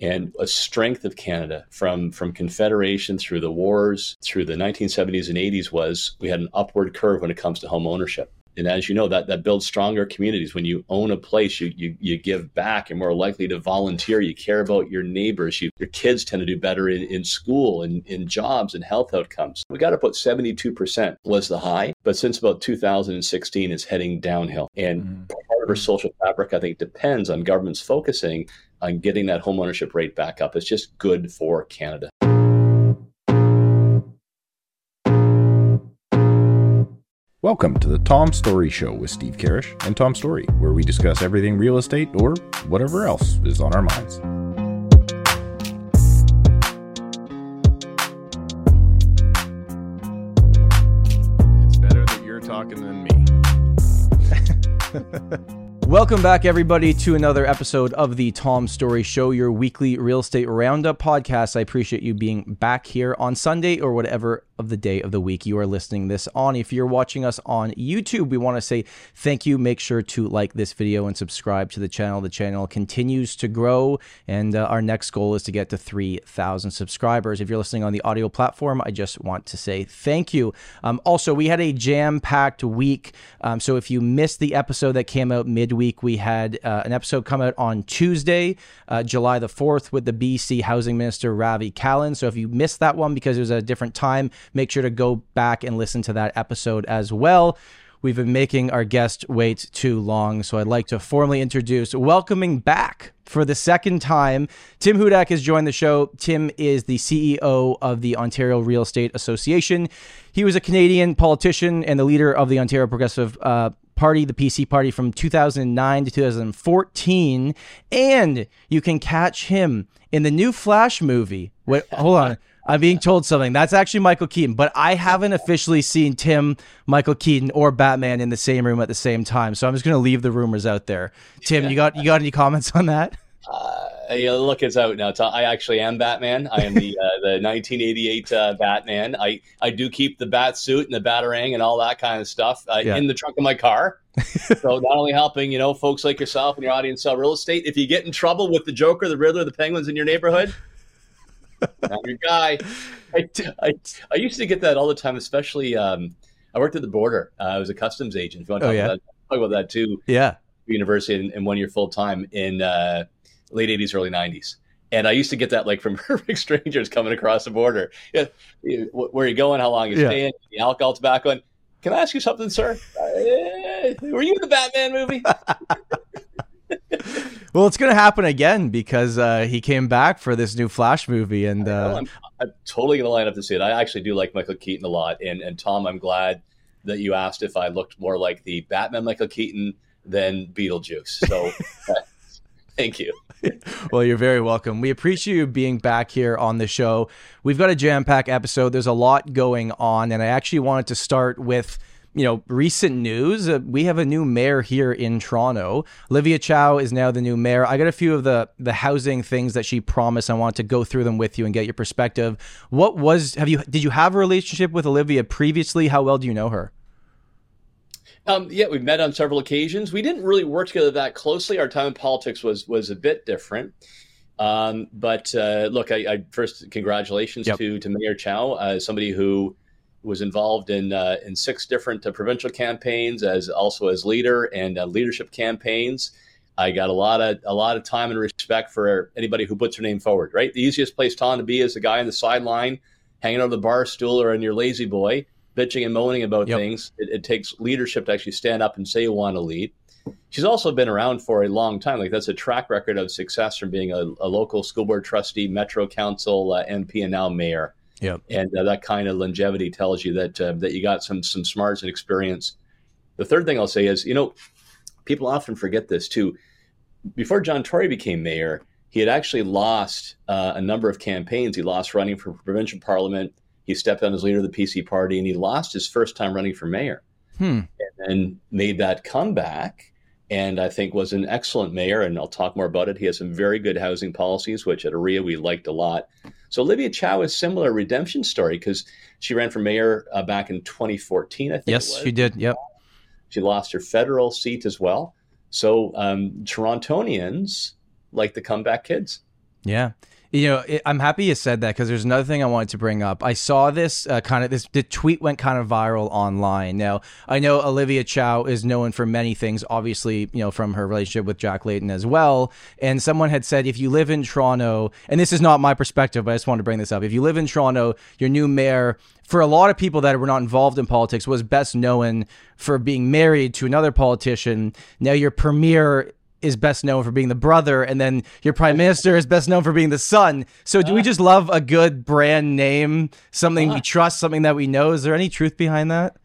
and a strength of Canada from from Confederation through the wars through the 1970s and 80s was we had an upward curve when it comes to home ownership. And as you know, that, that builds stronger communities. When you own a place, you, you, you give back. You're more likely to volunteer. You care about your neighbors. You, your kids tend to do better in, in school and in jobs and health outcomes. We got about 72% was the high, but since about 2016, it's heading downhill. And mm-hmm. part of our social fabric, I think, depends on governments focusing on getting that homeownership rate back up. It's just good for Canada. Welcome to the Tom Storey Show with Steve Karrasch and Tom Storey, where we discuss everything real estate or whatever else is on our minds. It's better that you're talking than me. Welcome back, everybody, to another episode of the Tom Storey Show, your weekly real estate roundup podcast. I appreciate you being back here on Sunday or whatever of the day of the week you are listening this on. If you're watching us on YouTube, we want to say thank you. Make sure to like this video and subscribe to the channel. The channel continues to grow, and uh, our next goal is to get to 3,000 subscribers. If you're listening on the audio platform, I just want to say thank you. Um, also, we had a jam packed week. Um, so if you missed the episode that came out midweek, we had uh, an episode come out on Tuesday, uh, July the 4th, with the BC Housing Minister, Ravi Kahlon. So if you missed that one because it was a different time, make sure to go back and listen to that episode as well. We've been making our guest wait too long, so I'd like to formally introduce, welcoming back for the second time, Tim Hudak has joined the show. Tim is the CEO of the Ontario Real Estate Association. He was a Canadian politician and the leader of the Ontario Progressive uh, Party, the PC Party, from 2009 to 2014. And you can catch him in the new Flash movie. Wait, hold on. I'm being told something. That's actually Michael Keaton, but I haven't officially seen Tim, Michael Keaton, or Batman in the same room at the same time. So I'm just going to leave the rumors out there. Tim, you got you got any comments on that? Yeah, look, it's out now. I actually am Batman. I am the uh, the 1988 uh, Batman. I I do keep the bat suit and the batarang and all that kind of stuff uh, yeah. in the trunk of my car. so not only helping you know folks like yourself and your audience sell real estate. If you get in trouble with the Joker, the Riddler, the Penguins in your neighborhood, I'm your guy. I, I, I, used to get that all the time, especially um, I worked at the border. Uh, I was a customs agent. If you want to oh, talk, oh, yeah. about, that, talk about that too. Yeah. University and, and one year full time in uh, late 80s, early 90s. And I used to get that like from perfect strangers coming across the border. Yeah, where are you going? How long you yeah. staying? The alcohol, tobacco. Can I ask you something, sir? Uh, were you in the Batman movie? well, it's going to happen again because uh, he came back for this new Flash movie, and uh... I'm, I'm, totally going to line up to see it. I actually do like Michael Keaton a lot, and and Tom, I'm glad that you asked if I looked more like the Batman Michael Keaton than Beetlejuice. So, uh, thank you. well, you're very welcome. We appreciate you being back here on the show. We've got a jam packed episode. There's a lot going on, and I actually wanted to start with you know, recent news. Uh, we have a new mayor here in Toronto. Olivia Chow is now the new mayor. I got a few of the the housing things that she promised. I want to go through them with you and get your perspective. What was have you did you have a relationship with Olivia previously? How well do you know her? Um, yeah, we've met on several occasions. We didn't really work together that closely. Our time in politics was was a bit different. Um, but uh, look, I, I, first congratulations yep. to to Mayor Chow, uh, somebody who was involved in uh, in six different uh, provincial campaigns as also as leader and uh, leadership campaigns. I got a lot of a lot of time and respect for anybody who puts their name forward. Right, the easiest place Tom to be is the guy on the sideline, hanging on the bar stool or in your lazy boy, bitching and moaning about yep. things. It, it, takes leadership to actually stand up and say you want to lead. She's also been around for a long time. Like that's a track record of success from being a, a local school board trustee, Metro Council uh, MP, and now mayor. Yeah, and uh, that kind of longevity tells you that uh, that you got some some smarts and experience. The third thing I'll say is, you know, people often forget this too. Before John Tory became mayor, he had actually lost uh, a number of campaigns. He lost running for provincial parliament. He stepped down as leader of the PC party, and he lost his first time running for mayor. Hmm. And then made that comeback and I think was an excellent mayor. And I'll talk more about it. He has some very good housing policies, which at OREA we liked a lot. So Olivia Chow is a similar redemption story because she ran for mayor uh, back in 2014. I think. Yes, she did. Yep. She lost her federal seat as well. So um, Torontonians like the comeback kids. Yeah. You know, it, I'm happy you said that because there's another thing I wanted to bring up. I saw this uh, kind of this the tweet went kind of viral online. Now I know Olivia Chow is known for many things, obviously, you know, from her relationship with Jack Layton as well. And someone had said, if you live in Toronto, and this is not my perspective, but I just wanted to bring this up. If you live in Toronto, your new mayor for a lot of people that were not involved in politics was best known for being married to another politician. Now your premier is best known for being the brother, and then your prime minister is best known for being the son. So, do we just love a good brand name, something we trust, something that we know? Is there any truth behind that?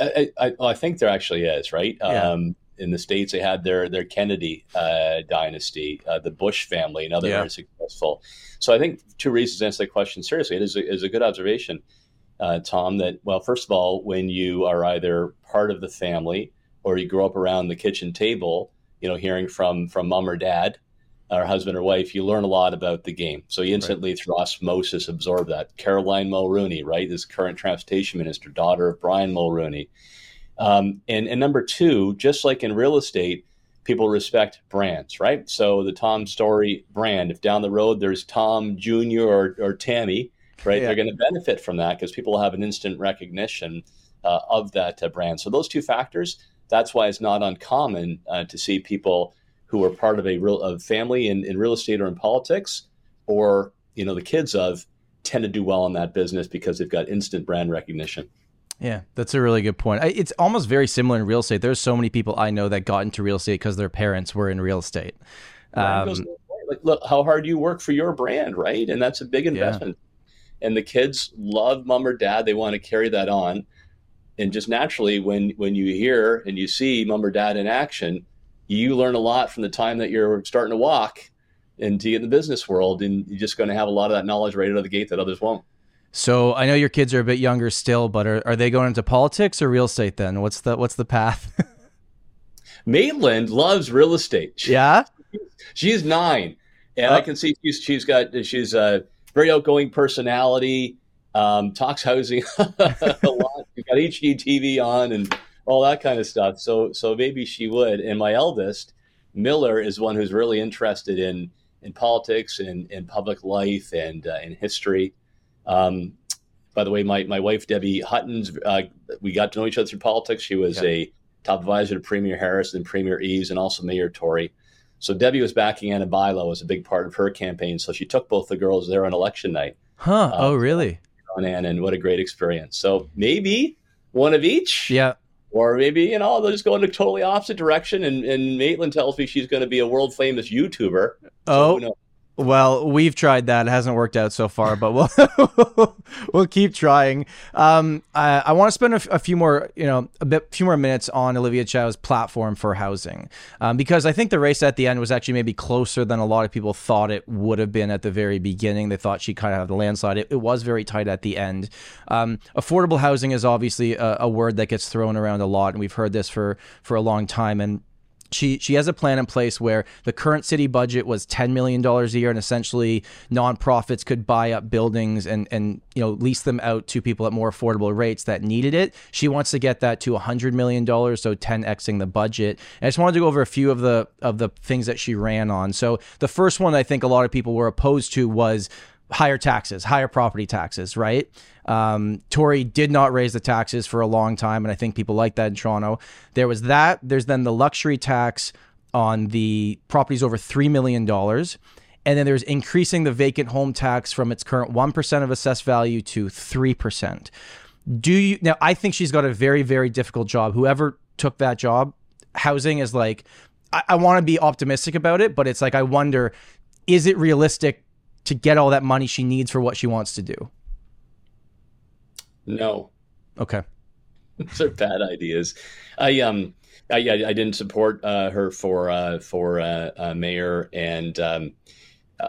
I, I, I think there actually is, right? Yeah. Um, in the states, they had their their Kennedy uh, dynasty, uh, the Bush family, another Yeah. very successful. So I think two reasons to answer that question seriously. It is a, is a good observation, uh, Tom. That well, first of all, when you are either part of the family or you grow up around the kitchen table, you know, hearing from from mom or dad, or husband or wife, you learn a lot about the game. So you instantly, through osmosis, absorb that. Caroline Mulroney, right, this current transportation minister, daughter of Brian Mulroney. Um, and, and number two, just like in real estate, people respect brands, right? So the Tom Storey brand, if down the road there's Tom Jr. or, or Tammy, right, Yeah. they're going to benefit from that because people have an instant recognition uh, of that uh, brand. So those two factors, that's why it's not uncommon uh, to see people who are part of a real of family in, in real estate or in politics, or you know the kids of tend to do well in that business because they've got instant brand recognition. Yeah, that's a really good point. It's almost very similar in real estate. There's so many people I know that got into real estate because their parents were in real estate. Um, goes a long way. like, look how hard you work for your brand, right? And that's a big investment. And the kids love mom or dad; they want to carry that on. And just naturally, when when you hear and you see mom or dad in action, you learn a lot from the time that you're starting to walk and to get in the business world, and you're just going to have a lot of that knowledge right out of the gate that others won't. So I know your kids are a bit younger still, but are, are they going into politics or real estate then? What's the what's the path? Maitland loves real estate. She- yeah. She's nine, and Oh. I can see she's she's got she's a very outgoing personality. Um, talks housing a lot. Got HGTV on and all that kind of stuff. So so maybe she would. And my eldest Miller is one who's really interested in in politics and in public life and uh, in history. Um, by the way, my, my wife Debbie Hutton's uh, we got to know each other through politics. She was Yeah. a top advisor to Premier Harris and Premier Eves and also Mayor Tory. So Debbie was backing Ana Bailão as a big part of her campaign. So she took both the girls there on election night Huh. Uh, oh, really? on Ana, and what a great experience. So maybe one of each, Yeah. or maybe you know they'll just go in a totally opposite direction. And, and Maitland tells me she's going to be a world famous YouTuber. So Oh? Well, we've tried that. It hasn't worked out so far, but we'll we'll keep trying. Um, I, I want to spend a, few more, you know, a bit, few more minutes on Olivia Chow's platform for housing, um, because I think the race at the end was actually maybe closer than a lot of people thought it would have been at the very beginning. They thought she kind of had the landslide. It, it was very tight at the end. Um, affordable housing is obviously a, a word that gets thrown around a lot, and we've heard this for for a long time, and she she has a plan in place where the current city budget was ten million dollars a year, and essentially nonprofits could buy up buildings and and you know lease them out to people at more affordable rates that needed it. She wants to get that to hundred million dollars, so ten xing the budget. And I just wanted to go over a few of the of the things that she ran on. So the first one I think a lot of people were opposed to was higher taxes, higher property taxes, right? Um, Tory did not raise the taxes for a long time, and I think people like that in Toronto. There was that. There's then the luxury tax on the properties over $3 million. And then there's increasing the vacant home tax from its current 1% of assessed value to 3%. Do you now? I think she's got a very, very difficult job. Whoever took that job, housing is like, I, I want to be optimistic about it, but it's like, I wonder, is it realistic to get all that money she needs for what she wants to do? No, Okay. those are bad ideas. I um I I, I didn't support uh, her for uh, for uh, uh, mayor, and um,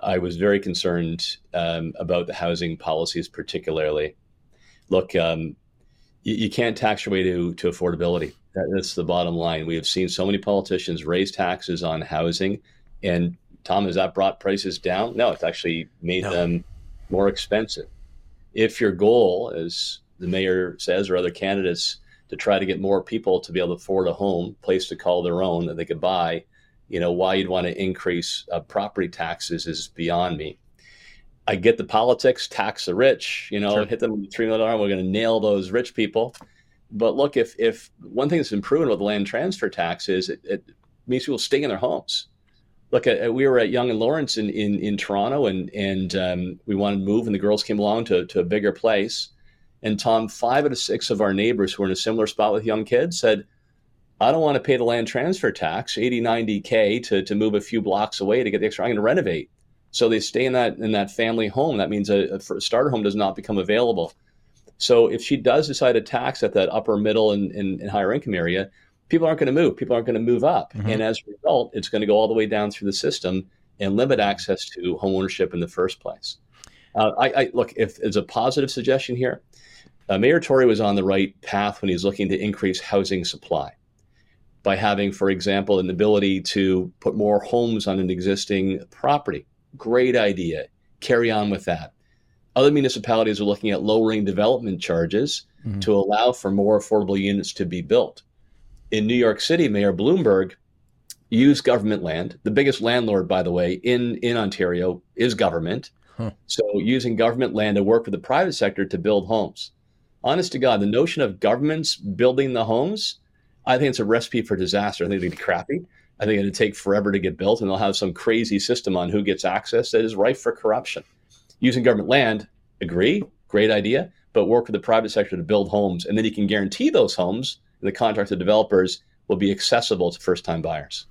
I was very concerned um, about the housing policies, particularly. Look, um, you, you can't tax your way to to affordability. That, that's the bottom line. We have seen so many politicians raise taxes on housing, and Tom, has that brought prices down? No, it's actually made No. them more expensive. If your goal, as the mayor says, or other candidates, to try to get more people to be able to afford a home, place to call their own that they could buy, you know, why you'd want to increase uh, property taxes is beyond me. I get the politics, tax the rich, you know, sure. hit them with three million dollars. We're going to nail those rich people. But look, if if one thing that's been proven with the land transfer tax is it, it means people stay in their homes. Look, at, we were at Yonge and Lawrence in in, in Toronto, and and um, we wanted to move, and the girls came along to to a bigger place. And Tom, five out of six of our neighbors who are in a similar spot with young kids said, I don't want to pay the land transfer tax, 80, 90K to, to move a few blocks away to get the extra. I'm going to renovate. So they stay in that in that family home. That means a, a starter home does not become available. So if she does decide to tax at that upper middle and, and, and higher income area, people aren't going to move. People aren't going to move up. Mm-hmm. And as a result, it's going to go all the way down through the system and limit access to homeownership in the first place. Uh, I, I, look if it's a positive suggestion here. Uh, Mayor Tory was on the right path when he's looking to increase housing supply by having, for example, an ability to put more homes on an existing property. Great idea. Carry on with that. Other municipalities are looking at lowering development charges mm-hmm. to allow for more affordable units to be built. In New York City, Mayor Bloomberg used government land. The biggest landlord, by the way, in, in Ontario is government. Huh. So using government land to work with the private sector to build homes. Honest to God, the notion of governments building the homes I think it's a recipe for disaster. I think it'd be crappy. I think it'd take forever to get built, and they'll have some crazy system on who gets access that is rife for corruption. Using government land, agree, great idea, but work with the private sector to build homes, and then you can guarantee those homes and the contract of developers will be accessible to first-time buyers.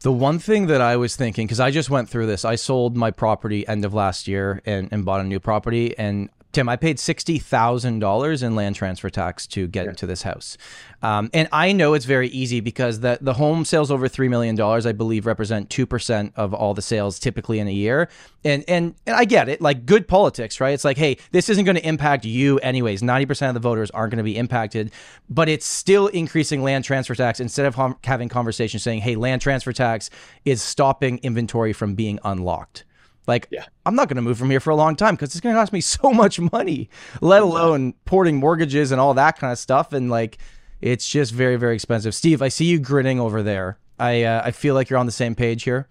The one thing that I was thinking, because I just went through this, I sold my property end of last year and, and bought a new property, and Tim, I paid sixty thousand dollars in land transfer tax to get yeah. into this house, um, and I know it's very easy because the the home sales over three million dollars, I believe, represent two percent of all the sales typically in a year. And and and I get it, like good politics, right? It's like, hey, this isn't going to impact you anyways. Ninety percent of the voters aren't going to be impacted, but it's still increasing land transfer tax instead of hum- having conversations saying, hey, land transfer tax is stopping inventory from being unlocked. Like, yeah. I'm not going to move from here for a long time because it's going to cost me so much money, let alone porting mortgages and all that kind of stuff. And like, it's just very, very expensive. Steve, I see you grinning over there. I uh, I feel like you're on the same page here.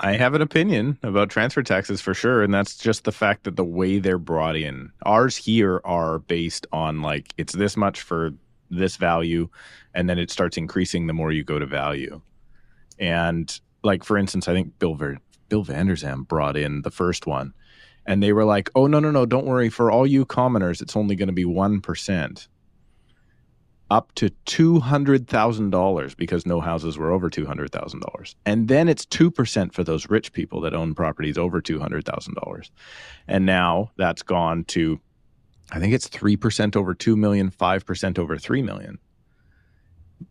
I have an opinion about transfer taxes for sure, and that's just the fact that the way they're brought in. Ours here are based on like it's this much for this value, and then it starts increasing the more you go to value. And like for instance, I think Bill Ver- Bill Vander Zalm brought in the first one. And they were like, oh, no, no, no, don't worry. For all you commoners, it's only going to be 1%, up to $200,000 because no houses were over $200,000. And then it's 2% for those rich people that own properties over $200,000. And now that's gone to, I think it's 3% over 2 million, 5% over 3 million.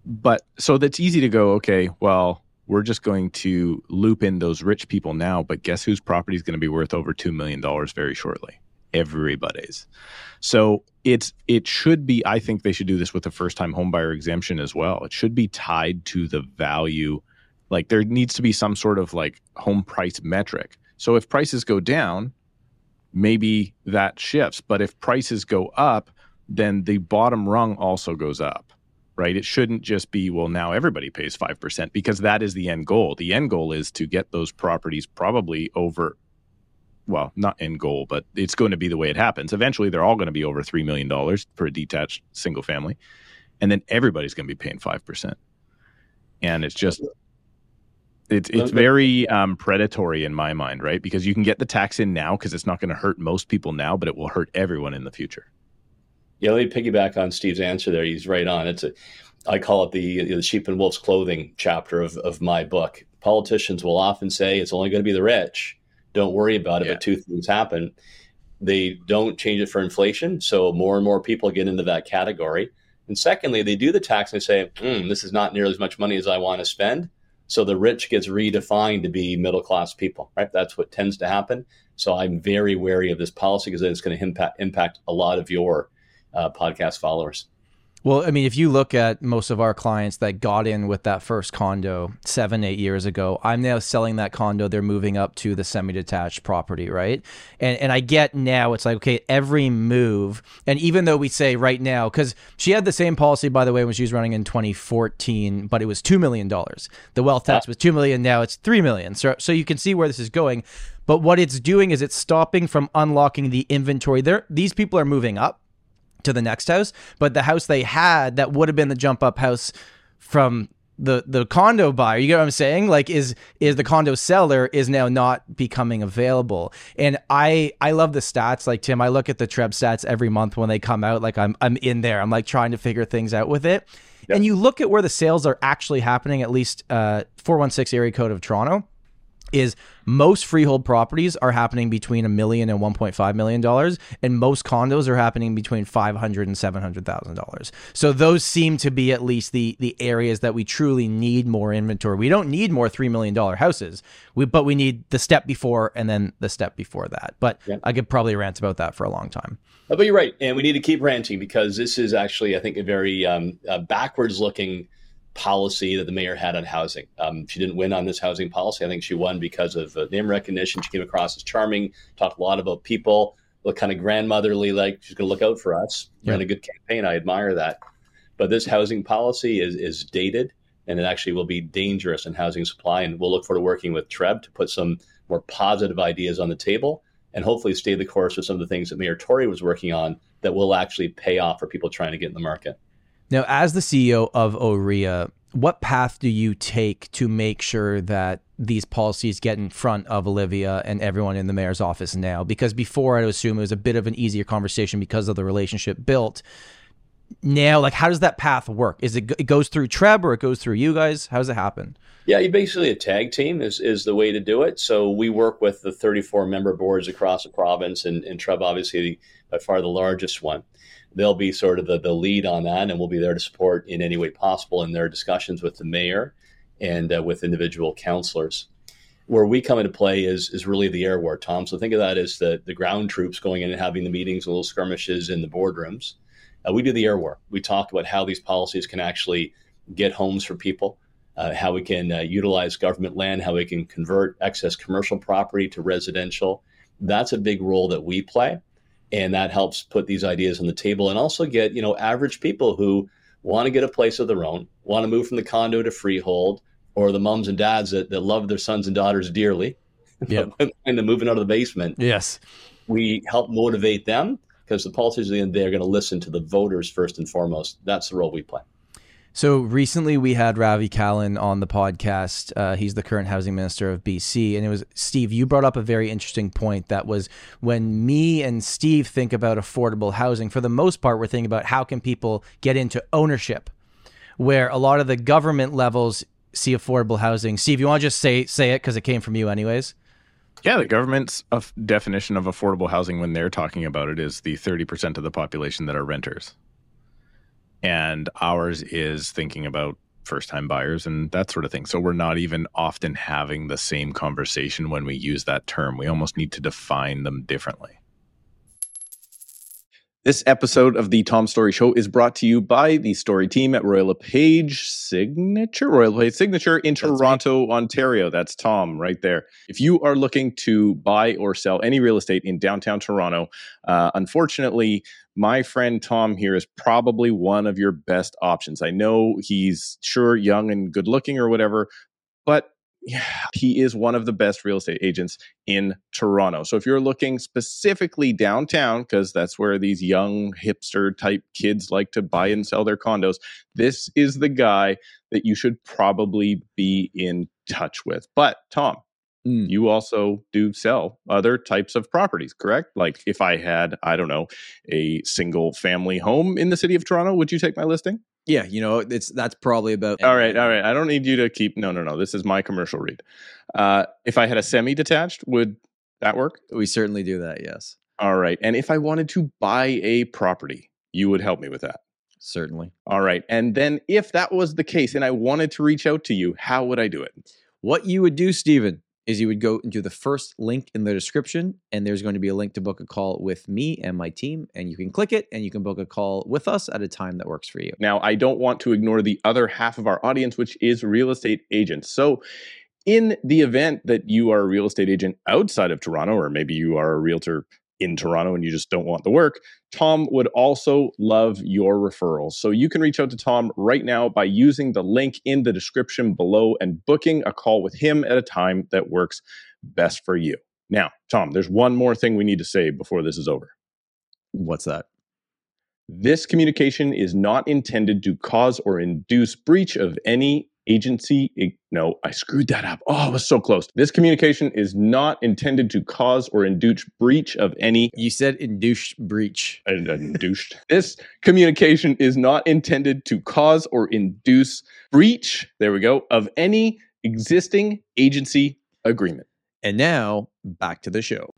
But so that's easy to go, okay, well, we're just going to loop in those rich people now, but guess whose property is going to be worth over $2 million very shortly? Everybody's. So it's it should be, I think they should do this with the first time homebuyer exemption as well. It should be tied to the value. Like there needs to be some sort of like home price metric. So if prices go down, maybe that shifts. But if prices go up, then the bottom rung also goes up right? It shouldn't just be, well, now everybody pays 5% because that is the end goal. The end goal is to get those properties probably over, well, not end goal, but it's going to be the way it happens. Eventually, they're all going to be over $3 million for a detached single family. And then everybody's going to be paying 5%. And it's just, it's it's very um, predatory in my mind, right? Because you can get the tax in now because it's not going to hurt most people now, but it will hurt everyone in the future. Yeah, let me piggyback on Steve's answer there. He's right on. It's a, I call it the, the sheep and wolf's clothing chapter of, of my book. Politicians will often say it's only going to be the rich. Don't worry about it. Yeah. But two things happen. They don't change it for inflation. So more and more people get into that category. And secondly, they do the tax and they say, mm, this is not nearly as much money as I want to spend. So the rich gets redefined to be middle class people, right? That's what tends to happen. So I'm very wary of this policy because it's going to impact, impact a lot of your uh, podcast followers. Well, I mean, if you look at most of our clients that got in with that first condo seven, eight years ago, I'm now selling that condo. They're moving up to the semi detached property, right? And, and I get now it's like, okay, every move. And even though we say right now, because she had the same policy, by the way, when she was running in 2014, but it was $2 million. The wealth tax was 2 million. Now it's 3 million. So, so you can see where this is going. But what it's doing is it's stopping from unlocking the inventory. There, these people are moving up to the next house, but the house they had that would have been the jump up house from the the condo buyer you get what i'm saying? Like is is the condo seller is now not becoming available. And i i love the stats. Like tim i look at the treb stats every month when they come out. Like i'm i'm in there. I'm like trying to figure things out with it. Yep. and you look at where the sales are actually happening at least uh 416 area code of toronto is most freehold properties are happening between a million and 1.5 million dollars and most condos are happening between 500 and 700 thousand dollars. So those seem to be at least the the areas that we truly need more inventory. We don't need more 3 million dollar houses. We but we need the step before and then the step before that. But yeah. i could probably rant about that for a long time. But you're right and we need to keep ranting because this is actually i think a very um, uh, backwards looking policy that the mayor had on housing. Um, she didn't win on this housing policy. I think she won because of uh, name recognition. She came across as charming, talked a lot about people, looked kind of grandmotherly, like she's going to look out for us. Ran a good campaign. I admire that. But this housing policy is is dated, and it actually will be dangerous in housing supply. And we'll look forward to working with Treb to put some more positive ideas on the table, and hopefully stay the course with some of the things that Mayor Tory was working on that will actually pay off for people trying to get in the market. Now, as the CEO of OREA, what path do you take to make sure that these policies get in front of Olivia and everyone in the mayor's office now? Because before, I'd assume it was a bit of an easier conversation because of the relationship built. Now, like, how does that path work? Is it it goes through Treb or it goes through you guys? How does it happen? Yeah, you basically a tag team is, is the way to do it. So we work with the 34 member boards across the province, and, and Treb obviously by far the largest one they'll be sort of the, the lead on that, and we'll be there to support in any way possible in their discussions with the mayor and uh, with individual councilors. Where we come into play is is really the air war, Tom. So think of that as the the ground troops going in and having the meetings, little skirmishes in the boardrooms. Uh, we do the air war. We talk about how these policies can actually get homes for people, uh, how we can uh, utilize government land, how we can convert excess commercial property to residential. That's a big role that we play and that helps put these ideas on the table and also get you know average people who want to get a place of their own want to move from the condo to freehold or the moms and dads that, that love their sons and daughters dearly yep. and they're moving out of the basement. Yes. We help motivate them because the politicians at the end they're going to listen to the voters first and foremost. That's the role we play so recently we had Ravi Kahlon on the podcast. Uh, he's the current housing minister of BC. And it was, Steve, you brought up a very interesting point that was when me and Steve think about affordable housing, for the most part, we're thinking about how can people get into ownership, where a lot of the government levels see affordable housing. Steve, you want to just say, say it because it came from you anyways? Yeah, the government's definition of affordable housing when they're talking about it is the 30% of the population that are renters and ours is thinking about first time buyers and that sort of thing. So we're not even often having the same conversation when we use that term. We almost need to define them differently. This episode of the Tom Storey Show is brought to you by the Storey team at Royal Page Signature, Royal LePage Signature in That's Toronto, me. Ontario. That's Tom right there. If you are looking to buy or sell any real estate in downtown Toronto, uh, unfortunately, my friend Tom here is probably one of your best options. I know he's sure young and good looking or whatever, but yeah, he is one of the best real estate agents in Toronto. So if you're looking specifically downtown, because that's where these young hipster type kids like to buy and sell their condos, this is the guy that you should probably be in touch with. But Tom, Mm. You also do sell other types of properties, correct? Like if I had, I don't know, a single family home in the city of Toronto, would you take my listing? Yeah, you know, it's that's probably about All right, all right. I don't need you to keep No, no, no. This is my commercial read. Uh if I had a semi-detached, would that work? We certainly do that, yes. All right. And if I wanted to buy a property, you would help me with that. Certainly. All right. And then if that was the case and I wanted to reach out to you, how would I do it? What you would do, Stephen, is you would go into the first link in the description, and there's going to be a link to book a call with me and my team. And you can click it and you can book a call with us at a time that works for you. Now, I don't want to ignore the other half of our audience, which is real estate agents. So, in the event that you are a real estate agent outside of Toronto, or maybe you are a realtor in Toronto and you just don't want the work, Tom would also love your referrals. So you can reach out to Tom right now by using the link in the description below and booking a call with him at a time that works best for you. Now, Tom, there's one more thing we need to say before this is over. What's that? This communication is not intended to cause or induce breach of any agency. No, I screwed that up. Oh, I was so close. This communication is not intended to cause or induce breach of any. You said induced breach. I, I induced. this communication is not intended to cause or induce breach. There we go of any existing agency agreement. And now back to the show.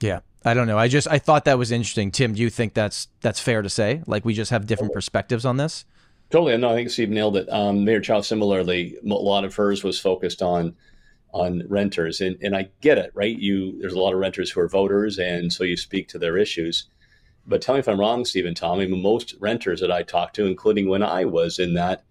Yeah. I don't know. I just I thought that was interesting. Tim, do you think that's that's fair to say? Like we just have different oh. perspectives on this? Totally. No, I think Steve nailed it. Um, Mayor Chow, similarly, a lot of hers was focused on on renters, and and I get it, right? You there's a lot of renters who are voters, and so you speak to their issues. But tell me if I'm wrong, Steve and Tom. I mean, most renters that I talk to, including when I was in that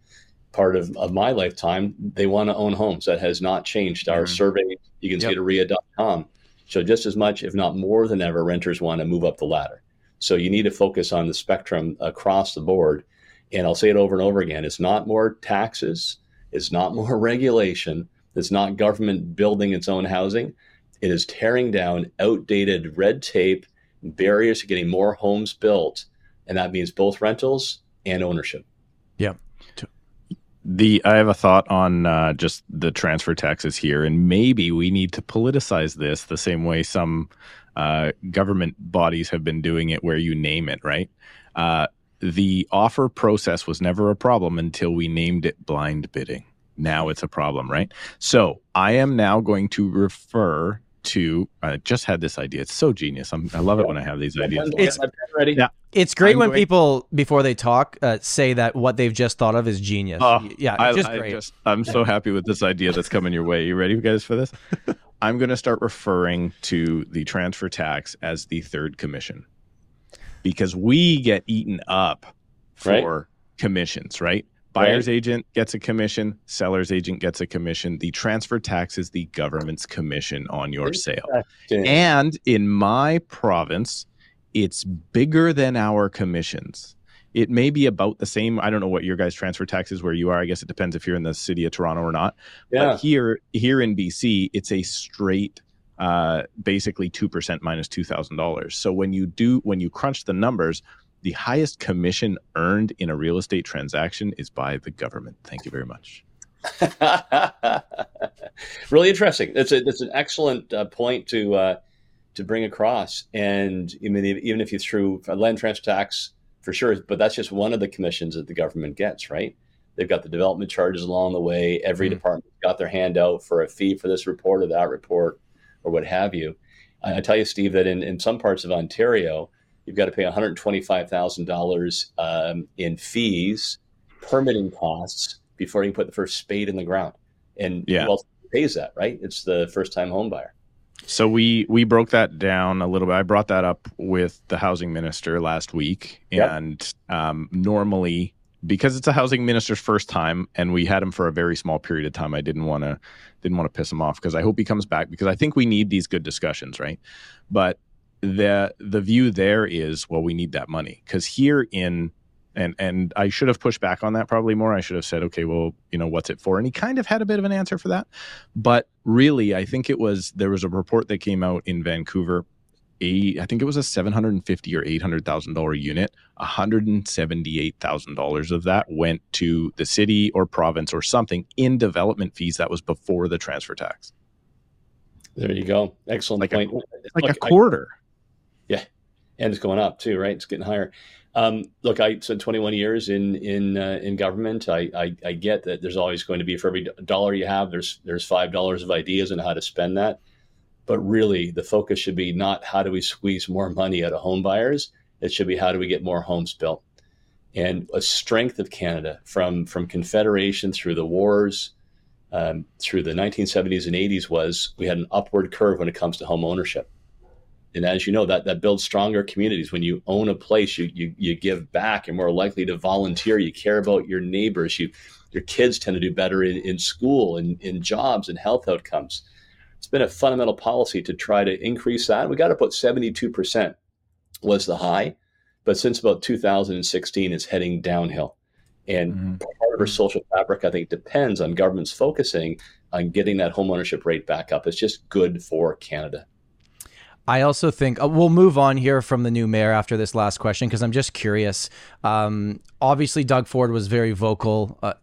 part of, of my lifetime, they want to own homes. That has not changed. Our mm-hmm. survey, you can yep. see it at REIA.com. So just as much, if not more than ever, renters want to move up the ladder. So you need to focus on the spectrum across the board and I'll say it over and over again it's not more taxes, it's not more regulation, it's not government building its own housing. It is tearing down outdated red tape, barriers to getting more homes built. And that means both rentals and ownership. Yeah. The I have a thought on uh, just the transfer taxes here, and maybe we need to politicize this the same way some uh, government bodies have been doing it, where you name it, right? Uh, the offer process was never a problem until we named it blind bidding. Now it's a problem, right? So I am now going to refer to. I just had this idea. It's so genius. I'm, i love it when I have these ideas. It's, ready. Yeah. It's great I'm when going, people before they talk uh, say that what they've just thought of is genius. Uh, yeah, I, just great. I just, I'm so happy with this idea that's coming your way. You ready, guys, for this? I'm going to start referring to the transfer tax as the third commission because we get eaten up for right. commissions, right? Buyer's right. agent gets a commission, seller's agent gets a commission. The transfer tax is the government's commission on your sale. And in my province, it's bigger than our commissions. It may be about the same. I don't know what your guys' transfer tax is where you are. I guess it depends if you're in the city of Toronto or not. Yeah. But here, here in BC, it's a straight uh, basically 2% minus $2,000. So when you do, when you crunch the numbers, the highest commission earned in a real estate transaction is by the government. Thank you very much. really interesting. That's a that's an excellent uh, point to uh, to bring across. And I mean, even if you threw a land transfer tax for sure, but that's just one of the commissions that the government gets, right? They've got the development charges along the way. Every mm-hmm. department got their hand out for a fee for this report or that report or what have you. I, I tell you, Steve, that in, in some parts of Ontario, you've got to pay $125,000 um, in fees, permitting costs before you can put the first spade in the ground. And yeah. who else pays that, right? It's the first time home buyer. So we we broke that down a little bit. I brought that up with the housing minister last week, yep. and um, normally because it's a housing minister's first time and we had him for a very small period of time i didn't want to didn't want to piss him off because i hope he comes back because i think we need these good discussions right? But the the view there is well we need that money because here in and and i should have pushed back on that probably more. I should have said okay well you know what's it for? And he kind of had a bit of an answer for that. But really i think it was there was a report that came out in vancouver a I think it was a seven hundred and fifty or eight hundred thousand dollar unit. One hundred and seventy eight thousand dollars of that went to the city or province or something in development fees. That was before the transfer tax. There you go. Excellent like point. A, like look, a quarter. I, yeah, and it's going up too, right? It's getting higher. Um, look, I spent 21 years in in uh, in government. I, I, I get that there's always going to be for every dollar you have, there's there's five dollars of ideas on how to spend that. But really, the focus should be not how do we squeeze more money out of home buyers. It should be how do we get more homes built. And a strength of Canada from from Confederation through the wars um, through the 1970s and 80s was we had an upward curve when it comes to home ownership. And as you know, that, that builds stronger communities. When you own a place, you, you, you give back. You're more likely to volunteer. You care about your neighbors. You, your kids tend to do better in, in school and in jobs and health outcomes. It's been a fundamental policy to try to increase that. We got to put 72% was the high, but since about 2016, it's heading downhill. And mm-hmm. part of our social fabric, I think, depends on governments focusing on getting that homeownership rate back up. It's just good for Canada. I also think uh, we'll move on here from the new mayor after this last question because I'm just curious. Um, obviously, Doug Ford was very vocal. Uh,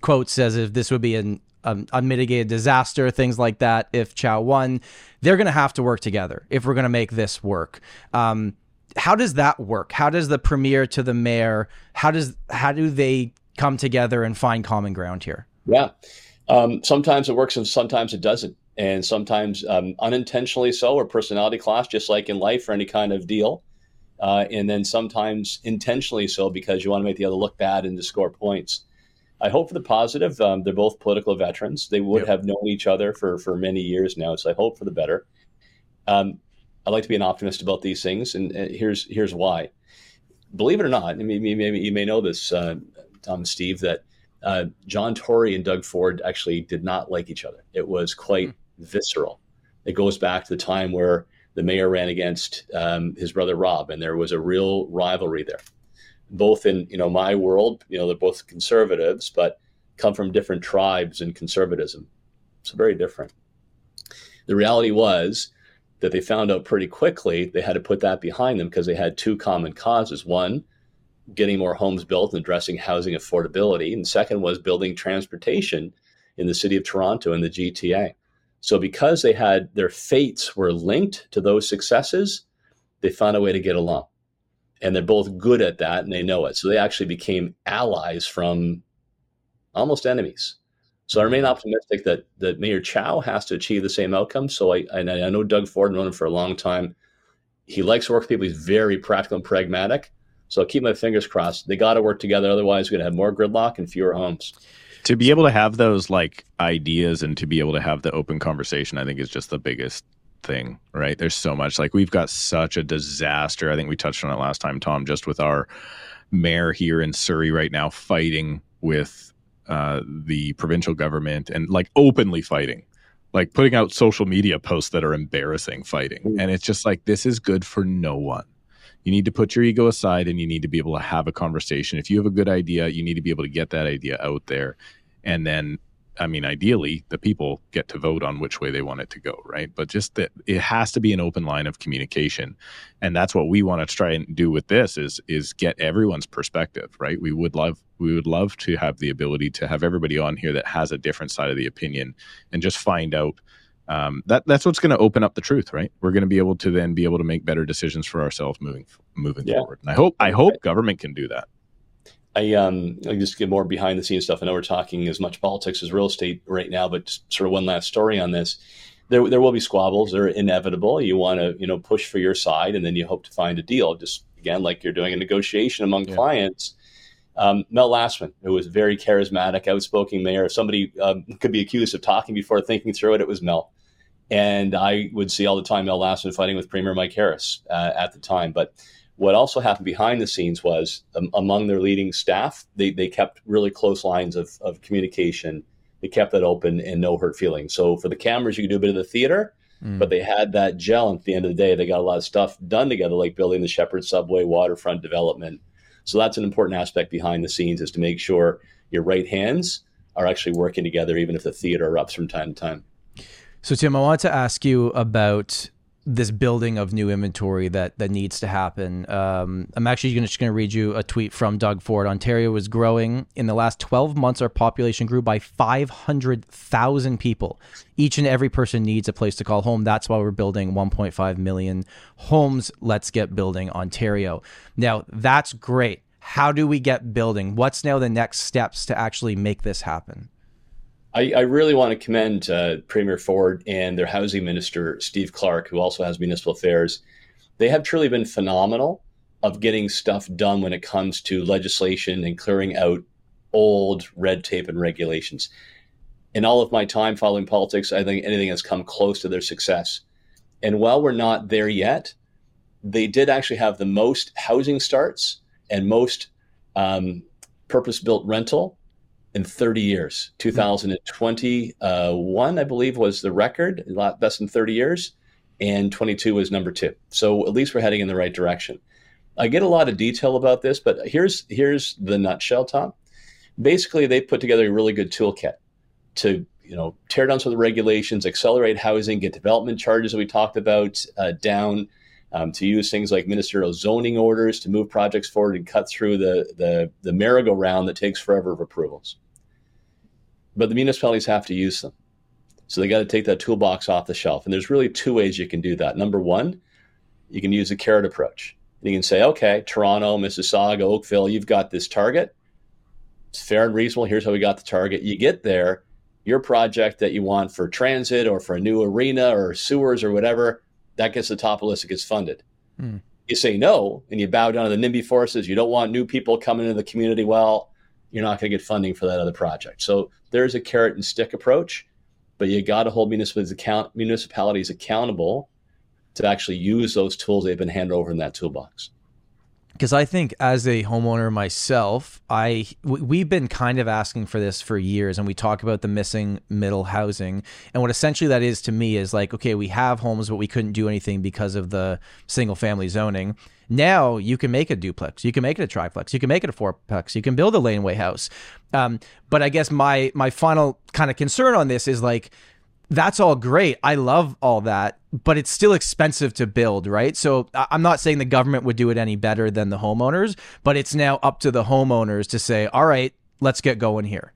quote says if this would be an um, unmitigated disaster, things like that. If Chow won, they're going to have to work together if we're going to make this work. Um, how does that work? How does the premier to the mayor? How does how do they come together and find common ground here? Yeah, um, sometimes it works and sometimes it doesn't, and sometimes um, unintentionally so, or personality clash, just like in life or any kind of deal. Uh, and then sometimes intentionally so because you want to make the other look bad and to score points. I hope for the positive. Um, they're both political veterans. They would yep. have known each other for for many years now, so I hope for the better. Um, I like to be an optimist about these things, and, and here's here's why. Believe it or not, I mean, maybe you may know this, uh, Tom and Steve, that uh, John Tory and Doug Ford actually did not like each other. It was quite mm-hmm. visceral. It goes back to the time where the mayor ran against um, his brother Rob, and there was a real rivalry there. Both in you know my world, you know they're both conservatives, but come from different tribes in conservatism. It's very different. The reality was that they found out pretty quickly they had to put that behind them because they had two common causes. One, getting more homes built and addressing housing affordability. And second was building transportation in the city of Toronto and the GTA. So because they had their fates were linked to those successes, they found a way to get along. And they're both good at that and they know it. So they actually became allies from almost enemies. So I remain mm-hmm. optimistic that that Mayor Chow has to achieve the same outcome. So I and I know Doug Ford known him for a long time. He likes to work with people. He's very practical and pragmatic. So I'll keep my fingers crossed. They got to work together. Otherwise, we're going to have more gridlock and fewer homes. To be able to have those like ideas and to be able to have the open conversation, I think is just the biggest thing, right? There's so much. Like we've got such a disaster. I think we touched on it last time, Tom, just with our mayor here in Surrey right now fighting with uh, the provincial government and like openly fighting, like putting out social media posts that are embarrassing fighting. Mm. And it's just like, this is good for no one. You need to put your ego aside and you need to be able to have a conversation. If you have a good idea, you need to be able to get that idea out there and then I mean, ideally, the people get to vote on which way they want it to go, right? But just that it has to be an open line of communication, and that's what we want to try and do with this is is get everyone's perspective, right? We would love we would love to have the ability to have everybody on here that has a different side of the opinion, and just find out. Um, that that's what's going to open up the truth, right? We're going to be able to then be able to make better decisions for ourselves moving moving yeah. forward. And I hope I hope government can do that. I um I just get more behind the scenes stuff. I know we're talking as much politics as real estate right now, but sort of one last story on this. There, there will be squabbles. They're inevitable. You want to, you know, push for your side, and then you hope to find a deal. Just again, like you're doing a negotiation among yeah. clients. Um, Mel Lastman, who was very charismatic, outspoken mayor. If somebody um, could be accused of talking before thinking through it, it was Mel. And I would see all the time Mel Lastman fighting with Premier Mike Harris uh, at the time. But what also happened behind the scenes was um, among their leading staff, they, they kept really close lines of, of communication. They kept that open and no hurt feelings. So for the cameras, you could do a bit of the theater, mm. but they had that gel. And at the end of the day, they got a lot of stuff done together, like building the Sheppard Subway waterfront development. So that's an important aspect behind the scenes is to make sure your right hands are actually working together, even if the theater erupts from time to time. So Tim, I wanted to ask you about this building of new inventory that that needs to happen. Um, I'm actually gonna, just going to read you a tweet from Doug Ford. Ontario is growing. In the last 12 months, our population grew by 500,000 people. Each and every person needs a place to call home. That's why we're building 1.5 million homes. Let's get building Ontario. Now, that's great. How do we get building? What's now the next steps to actually make this happen? I, I really want to commend uh, Premier Ford and their housing minister, Steve Clark, who also has municipal affairs. They have truly been phenomenal of getting stuff done when it comes to legislation and clearing out old red tape and regulations. in all of my time following politics, I think anything has come close to their success. And while we're not there yet, they did actually have the most housing starts and most um, purpose built rental in 30 years. 2021, I believe, was the record, a lot best in 30 years, and 22 was number two. So at least we're heading in the right direction. I get a lot of detail about this, but here's here's the nutshell, Tom. Basically, they put together a really good toolkit to you know tear down some of the regulations, accelerate housing, get development charges that we talked about uh, down, um, to use things like ministerial zoning orders to move projects forward and cut through the the, the merry-go-round that takes forever of approvals. But the municipalities have to use them, so they got to take that toolbox off the shelf. And there's really two ways you can do that. Number one, you can use a carrot approach. And You can say, okay, Toronto, Mississauga, Oakville, you've got this target. It's fair and reasonable. Here's how we got the target. You get there, your project that you want for transit or for a new arena or sewers or whatever, that gets the top of the list, it gets funded. Hmm. You say no and you bow down to the NIMBY forces, you don't want new people coming into the community. Well, you're not going to get funding for that other project. So there's a carrot and stick approach, but you got to hold municipalities, account, municipalities accountable to actually use those tools they've been handed over in that toolbox because I think as a homeowner myself, I we've been kind of asking for this for years, and we talk about the missing middle housing, and what essentially that is to me is like, okay, we have homes, but we couldn't do anything because of the single family zoning. Now you can make a duplex, you can make it a triplex, you can make it a fourplex, you can build a laneway house. Um, but I guess my my final kind of concern on this is like that's all great. I love all that, but it's still expensive to build, right? So I'm not saying the government would do it any better than the homeowners, but it's now up to the homeowners to say, all right, let's get going here.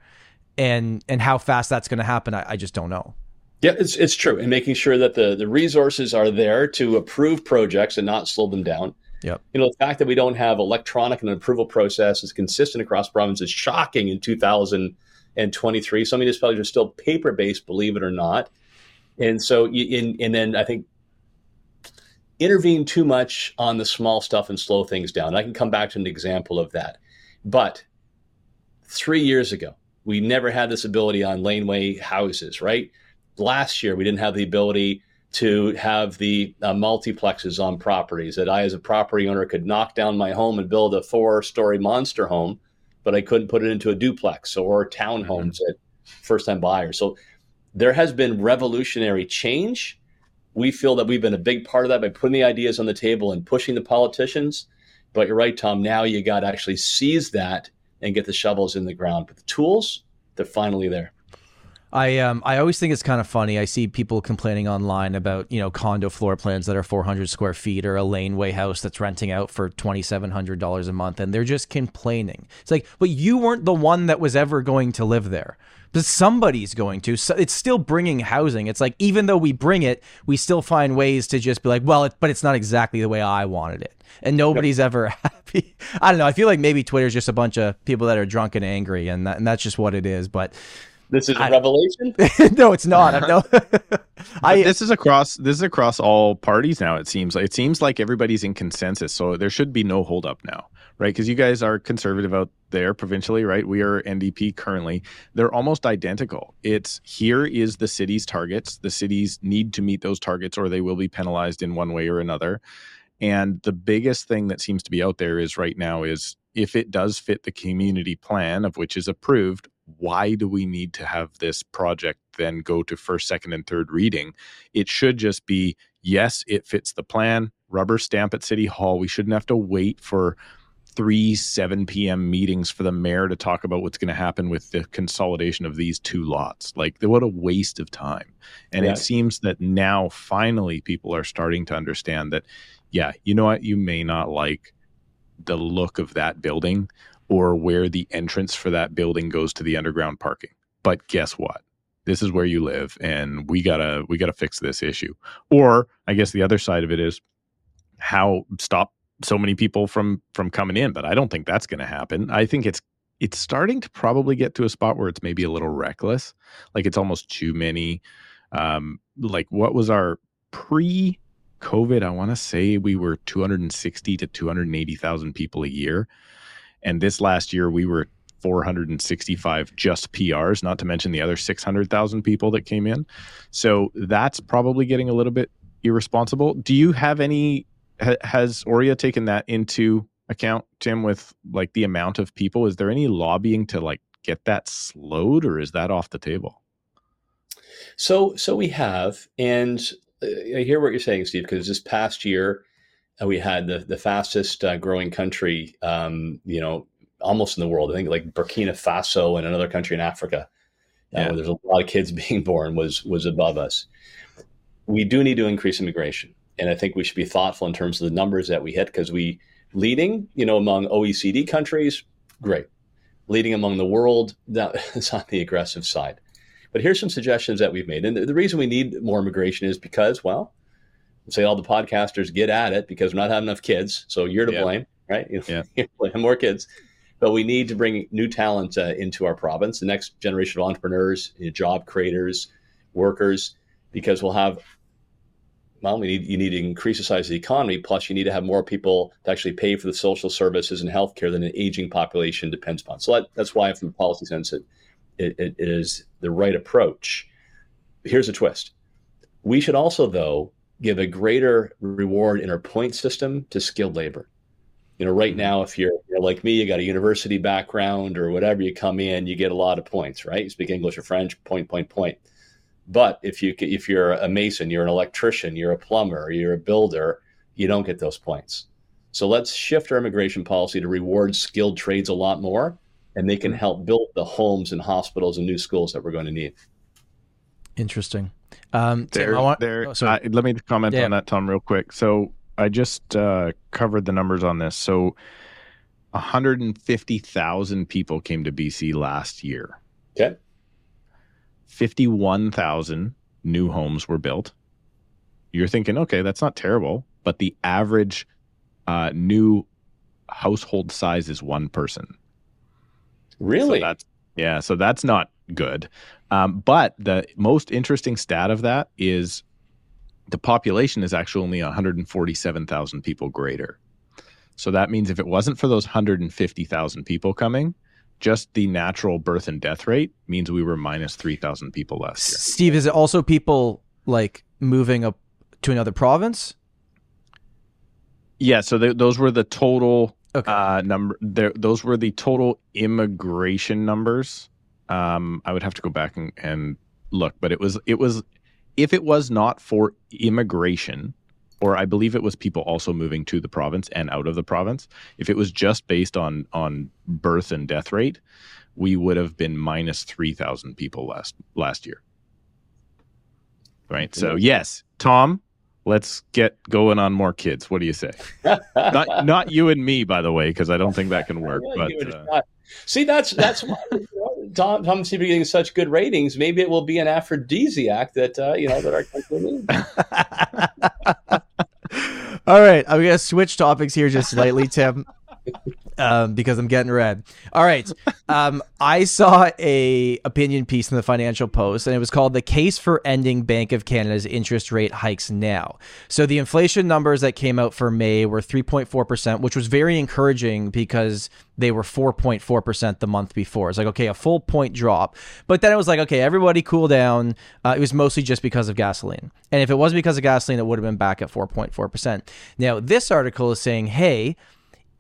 And and how fast that's going to happen, I, I just don't know. Yeah, it's it's true, and making sure that the the resources are there to approve projects and not slow them down. Yep. You know, the fact that we don't have electronic and approval process is consistent across provinces is shocking in 2000- and 23. Some municipalities are still paper based, believe it or not. And so, in, and then I think intervene too much on the small stuff and slow things down. I can come back to an example of that. But three years ago, we never had this ability on laneway houses, right? Last year, we didn't have the ability to have the uh, multiplexes on properties that I, as a property owner, could knock down my home and build a four story monster home but I couldn't put it into a duplex or townhomes mm-hmm. at first time buyers. So there has been revolutionary change. We feel that we've been a big part of that by putting the ideas on the table and pushing the politicians. But you're right, Tom. Now you got to actually seize that and get the shovels in the ground. But the tools, they're finally there. I um I always think it's kind of funny. I see people complaining online about you know condo floor plans that are 400 square feet or a laneway house that's renting out for 2,700 dollars a month, and they're just complaining. It's like, but you weren't the one that was ever going to live there. But somebody's going to. So it's still bringing housing. It's like even though we bring it, we still find ways to just be like, well, it, but it's not exactly the way I wanted it, and nobody's yep. ever happy. I don't know. I feel like maybe Twitter's just a bunch of people that are drunk and angry, and that, and that's just what it is. But this is a I, revelation. no, it's not. No, I, this is across this is across all parties now. It seems it seems like everybody's in consensus, so there should be no holdup now, right? Because you guys are conservative out there provincially, right? We are NDP currently. They're almost identical. It's here is the city's targets. The cities need to meet those targets, or they will be penalized in one way or another. And the biggest thing that seems to be out there is right now is if it does fit the community plan of which is approved, why do we need to have this project then go to first, second, and third reading? It should just be yes, it fits the plan, rubber stamp at City Hall. We shouldn't have to wait for three 7 p.m. meetings for the mayor to talk about what's going to happen with the consolidation of these two lots. Like, what a waste of time. And yeah. it seems that now finally people are starting to understand that, yeah, you know what? You may not like the look of that building, or where the entrance for that building goes to the underground parking. But guess what? This is where you live and we got to we got to fix this issue. Or I guess the other side of it is how stop so many people from from coming in, but I don't think that's going to happen. I think it's it's starting to probably get to a spot where it's maybe a little reckless. Like it's almost too many um like what was our pre COVID, I want to say we were 260 to 280,000 people a year. And this last year, we were 465 just PRs, not to mention the other 600,000 people that came in. So that's probably getting a little bit irresponsible. Do you have any? Ha, has OREA taken that into account, Tim, with like the amount of people? Is there any lobbying to like get that slowed, or is that off the table? So, so we have, and uh, I hear what you're saying, Steve, because this past year uh, we had the the fastest uh, growing country, um, you know, almost in the world. I think like Burkina Faso and another country in Africa, uh, yeah. where there's a lot of kids being born, was was above us. We do need to increase immigration, and I think we should be thoughtful in terms of the numbers that we hit because we leading, you know, among OECD countries, great. Leading among the world, that is on the aggressive side. But here's some suggestions that we've made. And the, the reason we need more immigration is because, well, say all the podcasters get at it because we're not having enough kids. So you're to blame, right? You know, yeah. more kids. But we need to bring new talent uh, into our province, the next generation of entrepreneurs, you know, job creators, workers, because we'll have well, we need you need to increase the size of the economy. Plus, you need to have more people to actually pay for the social services and healthcare that an aging population depends upon. So that, that's why, from a policy sense, it, it, it is the right approach. Here's a twist: we should also, though, give a greater reward in our point system to skilled labor. You know, right now, if you're, you're like me, you got a university background or whatever, you come in, you get a lot of points, right? You speak English or French, point, point, point. But if you if you're a mason, you're an electrician, you're a plumber, you're a builder, you don't get those points. So let's shift our immigration policy to reward skilled trades a lot more, and they can help build the homes and hospitals and new schools that we're going to need. Interesting. Um, there, Tim, want, there. Oh, uh, let me comment yeah. on that, Tom, real quick. So I just uh, covered the numbers on this. So 150,000 people came to BC last year. Okay. 51,000 new homes were built. You're thinking, okay, that's not terrible, but the average uh, new household size is one person. Really? So that's, yeah, so that's not good. Um, but the most interesting stat of that is the population is actually only 147,000 people greater. So that means if it wasn't for those 150,000 people coming, just the natural birth and death rate means we were minus 3,000 people last year. Steve, is it also people like moving up to another province? Yeah, so th- those were the total okay. uh, number. Those were the total immigration numbers. Um, I would have to go back and, and look, but it was it was if it was not for immigration, or I believe it was people also moving to the province and out of the province. If it was just based on on birth and death rate, we would have been minus three thousand people last last year. Right. So yes, Tom, let's get going on more kids. What do you say? not not you and me, by the way, because I don't think that can work. but uh, see, that's that's why Tom, Tom seems to be getting such good ratings. Maybe it will be an aphrodisiac that uh, you know that our country needs. All right, I'm gonna switch topics here just slightly, Tim um, because I'm getting red. All right. Um, I saw a opinion piece in the Financial Post, and it was called "The Case for Ending Bank of Canada's Interest Rate Hikes Now." So the inflation numbers that came out for May were 3.4 percent, which was very encouraging because they were 4.4 percent the month before. It's like okay, a full point drop, but then it was like okay, everybody cool down. Uh, it was mostly just because of gasoline, and if it was because of gasoline, it would have been back at 4.4 percent. Now this article is saying, hey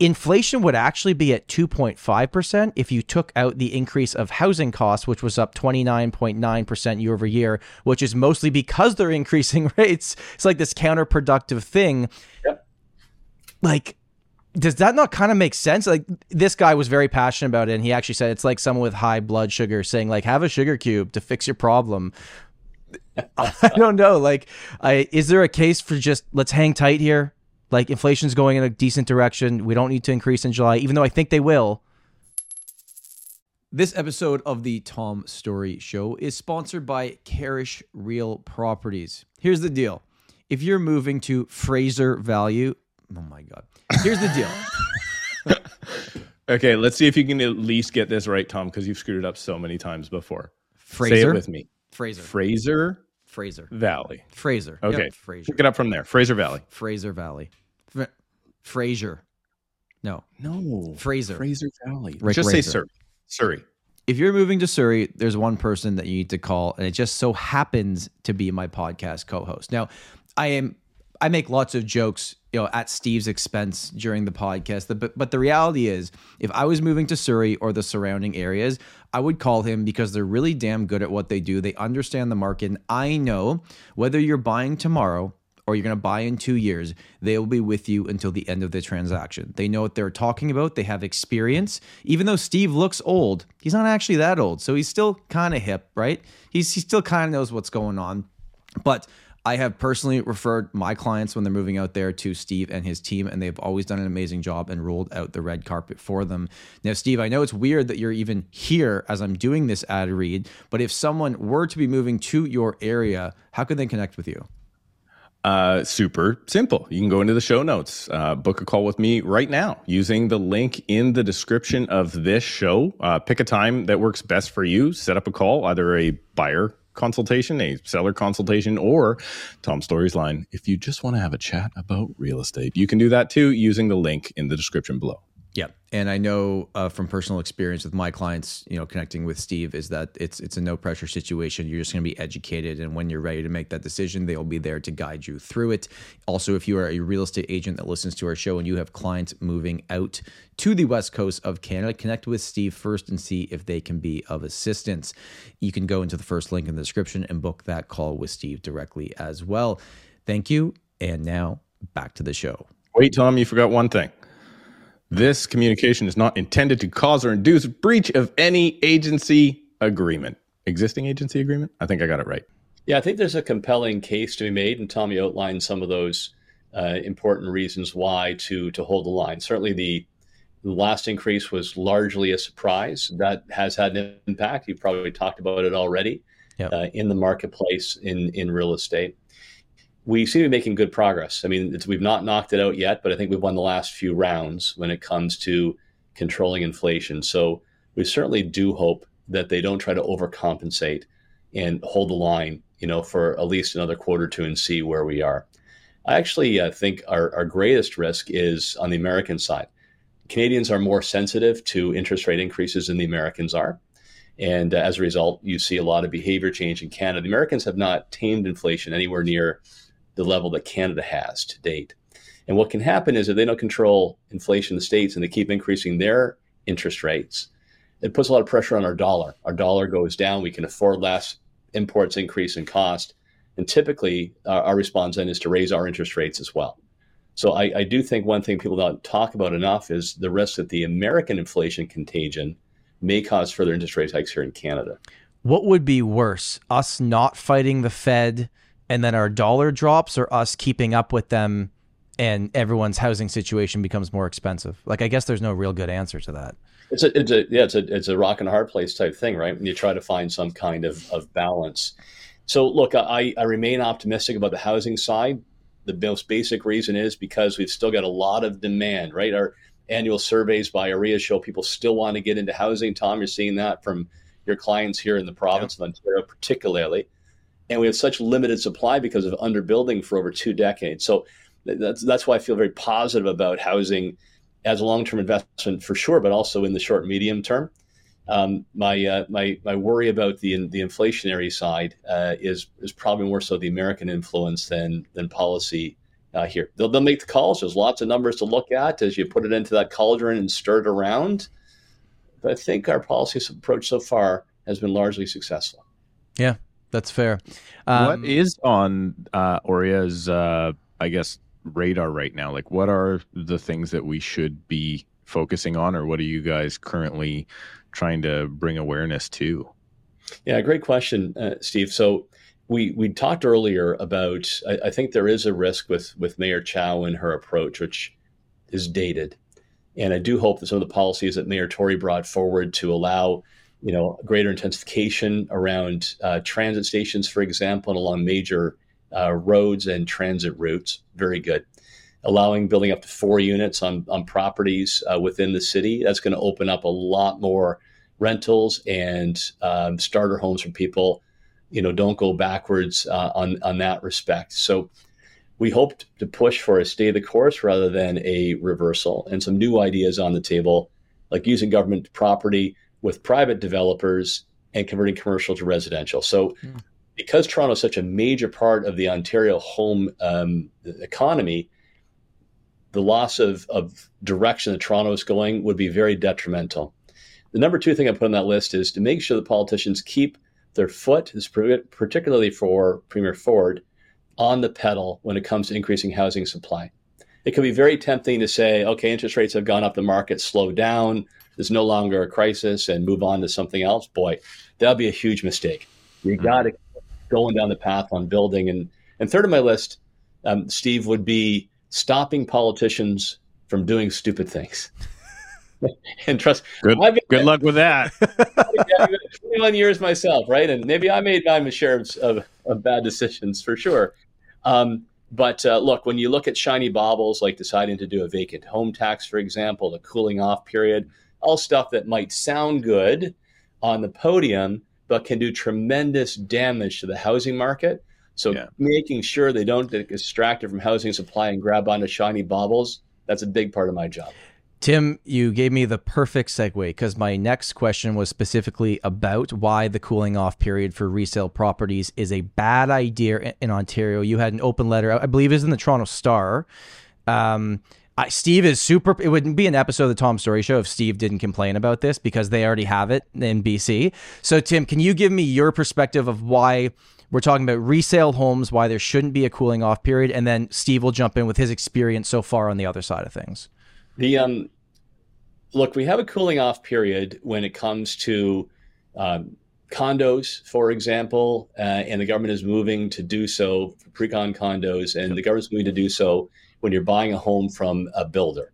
Inflation would actually be at 2.5% if you took out the increase of housing costs, which was up 29.9% year over year, which is mostly because they're increasing rates. It's like this counterproductive thing. Yep. Like, does that not kind of make sense? Like, this guy was very passionate about it, and he actually said it's like someone with high blood sugar saying, like, have a sugar cube to fix your problem. I don't know. Like, I, is there a case for just let's hang tight here? Like inflation's going in a decent direction. We don't need to increase in July, even though I think they will. This episode of the Tom Storey Show is sponsored by Karrasch Real Properties. Here's the deal. If you're moving to Fraser Valley, oh my God. Here's the deal. okay, let's see if you can at least get this right, Tom, because you've screwed it up so many times before. Fraser. Say it with me. Fraser. Fraser. Fraser. Valley. Fraser. Okay. Yep, Fraser. Pick it up from there. Fraser Valley. Fraser Valley. Fraser. No. No. Fraser. Fraser Valley. Rick Just Razor. say sir. Surrey. If you're moving to Surrey, there's one person that you need to call, and it just so happens to be my podcast co-host. Now, I am I make lots of jokes, you know, at Steve's expense during the podcast. But but the reality is, if I was moving to Surrey or the surrounding areas, I would call him because they're really damn good at what they do. They understand the market. And I know whether you're buying tomorrow or you're going to buy in two years, they will be with you until the end of the transaction. They know what they're talking about. They have experience. Even though Steve looks old, he's not actually that old. So he's still kind of hip, right? He's, he still kind of knows what's going on. But I have personally referred my clients when they're moving out there to Steve and his team, and they've always done an amazing job and rolled out the red carpet for them. Now, Steve, I know it's weird that you're even here as I'm doing this ad read, but if someone were to be moving to your area, how could they connect with you? Uh, super simple. You can go into the show notes, uh, book a call with me right now using the link in the description of this show. Uh, pick a time that works best for you. Set up a call, either a buyer consultation, a seller consultation, or Tom Storey's line. If you just want to have a chat about real estate, you can do that too using the link in the description below. Yeah, and I know uh, from personal experience with my clients, you know, connecting with Steve is that it's it's a no pressure situation. You're just going to be educated, and when you're ready to make that decision, they'll be there to guide you through it. Also, if you are a real estate agent that listens to our show and you have clients moving out to the west coast of Canada, connect with Steve first and see if they can be of assistance. You can go into the first link in the description and book that call with Steve directly as well. Thank you, and now back to the show. Wait, Tom, you forgot one thing. This communication is not intended to cause or induce breach of any agency agreement. Existing agency agreement? I think I got it right. Yeah, I think there's a compelling case to be made, and Tommy outlined some of those uh, important reasons why to to hold the line. Certainly, the, the last increase was largely a surprise. That has had an impact. You've probably talked about it already yep. uh, in the marketplace in in real estate we seem to be making good progress. I mean, we've not knocked it out yet, but I think we've won the last few rounds when it comes to controlling inflation. So we certainly do hope that they don't try to overcompensate and hold the line, you know, for at least another quarter or two and see where we are. I actually uh, think our, our greatest risk is on the American side. Canadians are more sensitive to interest rate increases than the Americans are. And uh, as a result, you see a lot of behavior change in Canada. The Americans have not tamed inflation anywhere near the level that Canada has to date. And what can happen is if they don't control inflation in the states and they keep increasing their interest rates, it puts a lot of pressure on our dollar. Our dollar goes down. We can afford less. Imports increase in cost. And typically, our response then is to raise our interest rates as well. So I, I, do think one thing people don't talk about enough is the risk that the American inflation contagion may cause further interest rate hikes here in Canada. What would be worse, us not fighting the Fed and then our dollar drops or us keeping up with them and everyone's housing situation becomes more expensive? Like, I guess there's no real good answer to that. It's a, it's a, yeah, it's a, it's a rock and a hard place type thing, right? And you try to find some kind of, of balance. So, look, I, I remain optimistic about the housing side. The most basic reason is because we've still got a lot of demand, right? Our annual surveys by OREA show people still want to get into housing. Tom, you're seeing that from your clients here in the province yeah. of Ontario, particularly and we have such limited supply because of underbuilding for over two decades. So that's that's why I feel very positive about housing as a long-term investment for sure, but also in the short medium term. Um, my uh, my my worry about the the inflationary side uh, is is probably more so the American influence than than policy uh, here. They'll, they'll make the calls. There's lots of numbers to look at as you put it into that cauldron and stir it around. But I think our policy approach so far has been largely successful. Yeah, that's fair. Um, what is on uh, OREA's, uh, I guess, radar right now? Like, what are the things that we should be focusing on, or what are you guys currently trying to bring awareness to? Yeah, great question, uh, Steve. So we we talked earlier about. I, I, think there is a risk with with Mayor Chow and her approach, which is dated, and I do hope that some of the policies that Mayor Tory brought forward to allow you know, greater intensification around uh, transit stations, for example, and along major uh, roads and transit routes. Very good. Allowing building up to four units on, on properties uh, within the city. That's going to open up a lot more rentals and um, starter homes for people. You know, don't go backwards uh, on on that respect. So we hope to push for a stay of the course rather than a reversal, and some new ideas on the table, like using government property with private developers and converting commercial to residential. So, mm. because Toronto is such a major part of the Ontario home um, economy, the loss of, of direction that Toronto is going would be very detrimental. The number two thing I put on that list is to make sure the politicians keep their foot, particularly for Premier Ford, on the pedal when it comes to increasing housing supply. It can be very tempting to say, okay, interest rates have gone up, the market slowed down, there's no longer a crisis, and move on to something else. Boy, that'd be a huge mistake. You mm-hmm. got to going down the path on building. And, and third on my list, um, Steve, would be stopping politicians from doing stupid things. and trust. Good, been, good luck with that. 21 years myself, right? And maybe I made my share of, of, of bad decisions for sure. Um, but uh, look, when you look at shiny baubles like deciding to do a vacant home tax, for example, the cooling off period, all stuff that might sound good on the podium, but can do tremendous damage to the housing market. So yeah. making sure they don't get distracted from housing supply and grab onto shiny baubles, that's a big part of my job. Tim, you gave me the perfect segue because my next question was specifically about why the cooling off period for resale properties is a bad idea in Ontario. You had an open letter, I believe, is in the Toronto Star. Um, I, Steve is super. It wouldn't be an episode of the Tom Storey Show if Steve didn't complain about this because they already have it in BC. So, Tim, can you give me your perspective of why we're talking about resale homes, why there shouldn't be a cooling off period, and then Steve will jump in with his experience so far on the other side of things. The um, look, we have a cooling off period when it comes to um, condos, for example, uh, and the government is moving to do so pre-con condos, and the government's moving to do so when you're buying a home from a builder.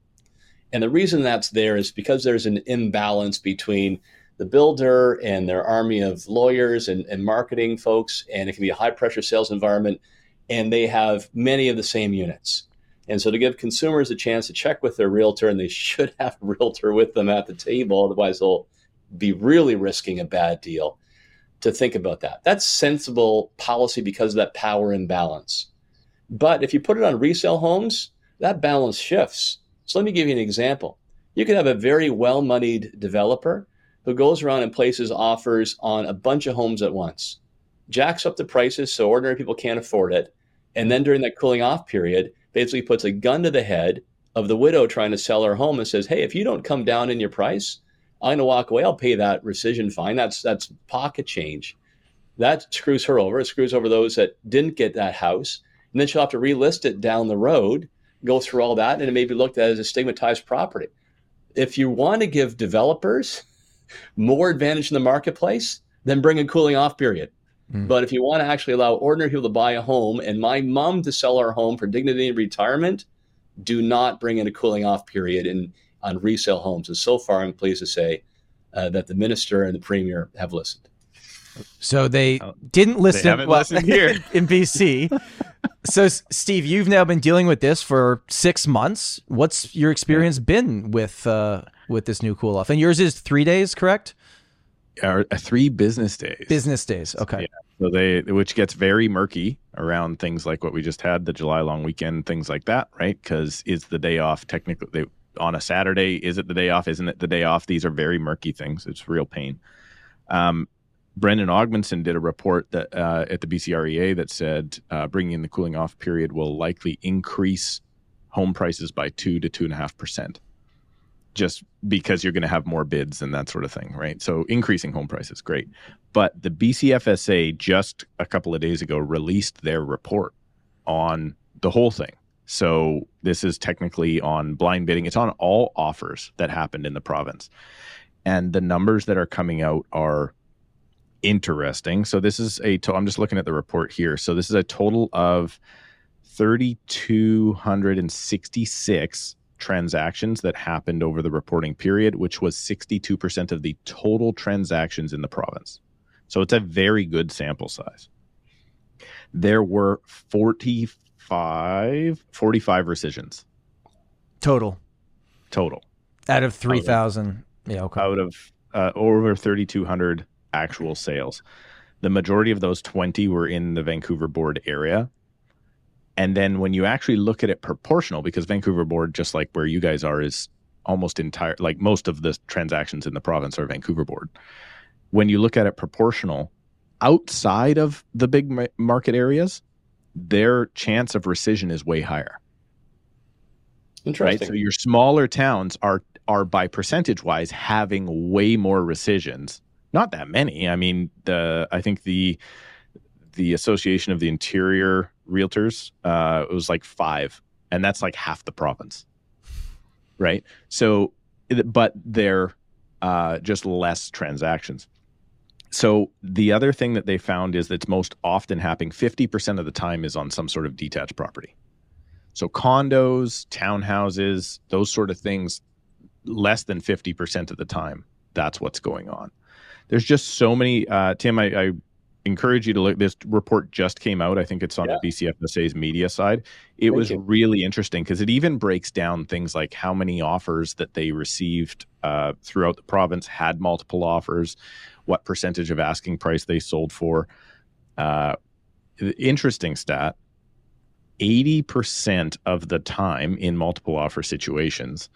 And the reason that's there is because there's an imbalance between the builder and their army of lawyers and, and marketing folks, and it can be a high pressure sales environment, and they have many of the same units. And so to give consumers a chance to check with their realtor, and they should have a realtor with them at the table, otherwise they'll be really risking a bad deal. To think about that. That's sensible policy because of that power imbalance. But if you put it on resale homes, that balance shifts. So let me give you an example. You could have a very well moneyed developer who goes around and places offers on a bunch of homes at once, jacks up the prices so ordinary people can't afford it. And then during that cooling off period, basically puts a gun to the head of the widow trying to sell her home and says, "Hey, if you don't come down in your price, I'm going to walk away. I'll pay that rescission fine. That's that's pocket change." That screws her over. It screws over those that didn't get that house, and then she'll have to relist it down the road, go through all that, and it may be looked at as a stigmatized property. If you want to give developers more advantage in the marketplace, then bring a cooling off period. Mm. But if you want to actually allow ordinary people to buy a home and my mom to sell our home for dignity and retirement, do not bring in a cooling off period in on resale homes. And so far, I'm pleased to say uh, that the minister and the premier have listened. So they oh, didn't listen, they well, here in BC. so, Steve, you've now been dealing with this for six months. What's your experience been with uh, with this new cool off? And yours is three days, correct? Are uh, three business days. Business days. Okay. Yeah. So they, which gets very murky around things like what we just had, the July long weekend, things like that, right? Because is the day off technically they, on a Saturday? Is it the day off? Isn't it the day off? These are very murky things. It's real pain. Um, Brendon Ogmundson did a report that uh, at the BCREA that said uh, bringing in the cooling off period will likely increase home prices by two to two and a half percent just because you're going to have more bids and that sort of thing, right? So increasing home prices, great. But the BCFSA just a couple of days ago released their report on the whole thing. So this is technically on blind bidding. It's on all offers that happened in the province. And the numbers that are coming out are interesting. So this is a I'm just looking at the report here. So this is a total of 3266 transactions that happened over the reporting period, which was 62% of the total transactions in the province. So it's a very good sample size. There were 45, 45 rescissions. Total. Total. Out of 3,000. Yeah, okay. Out of uh, over 3,200 actual sales. The majority of those 20 were in the Vancouver board area. And then when you actually look at it proportional, because Vancouver board, just like where you guys are, is almost entire like most of the transactions in the province are Vancouver board. When you look at it proportional, outside of the big market areas, their chance of rescission is way higher. Interesting. Right? So your smaller towns are are by percentage wise having way more rescissions. Not that many. I mean, the I think the the Association of the Interior Realtors uh, it was like five, and that's like half the province. Right. So, but they're uh, just less transactions. So the other thing that they found is that's most often happening 50% of the time is on some sort of detached property. So condos, townhouses, those sort of things, less than 50% of the time, that's what's going on. There's just so many. Uh, Tim, I, I, encourage you to look. This report just came out. I think it's on yeah. the BCFSA's media side. It Thank was you. really interesting because it even breaks down things like how many offers that they received uh, throughout the province had multiple offers what percentage of asking price they sold for. Uh, interesting stat 80% of the time in multiple offer situations,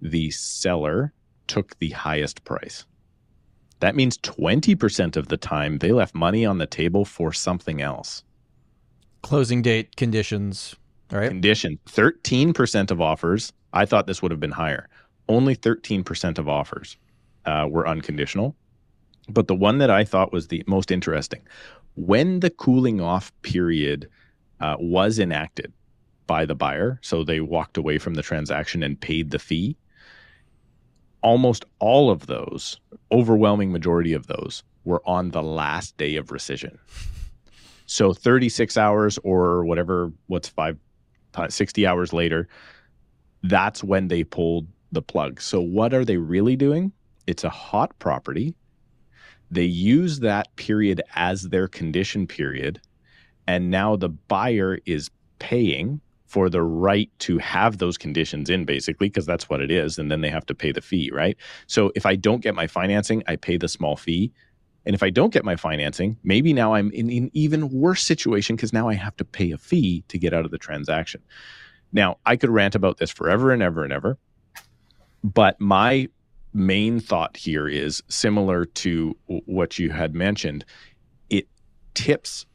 the seller took the highest price. That means 20% of the time they left money on the table for something else. Closing date conditions, right? Condition 13% of offers. I thought this would have been higher. Only 13% of offers uh, were unconditional. But the one that I thought was the most interesting when the cooling off period uh, was enacted by the buyer, so they walked away from the transaction and paid the fee, almost all of those, overwhelming majority of those, were on the last day of rescission. So 36 hours or whatever, what's five, 60 hours later, that's when they pulled the plug. So what are they really doing? It's a hot property they use that period as their condition period. And now the buyer is paying for the right to have those conditions in, basically, because that's what it is. And then they have to pay the fee, right? So if I don't get my financing, I pay the small fee. And if I don't get my financing, maybe now I'm in an even worse situation because now I have to pay a fee to get out of the transaction. Now, I could rant about this forever and ever and ever, but my main thought here is similar to what you had mentioned. It tips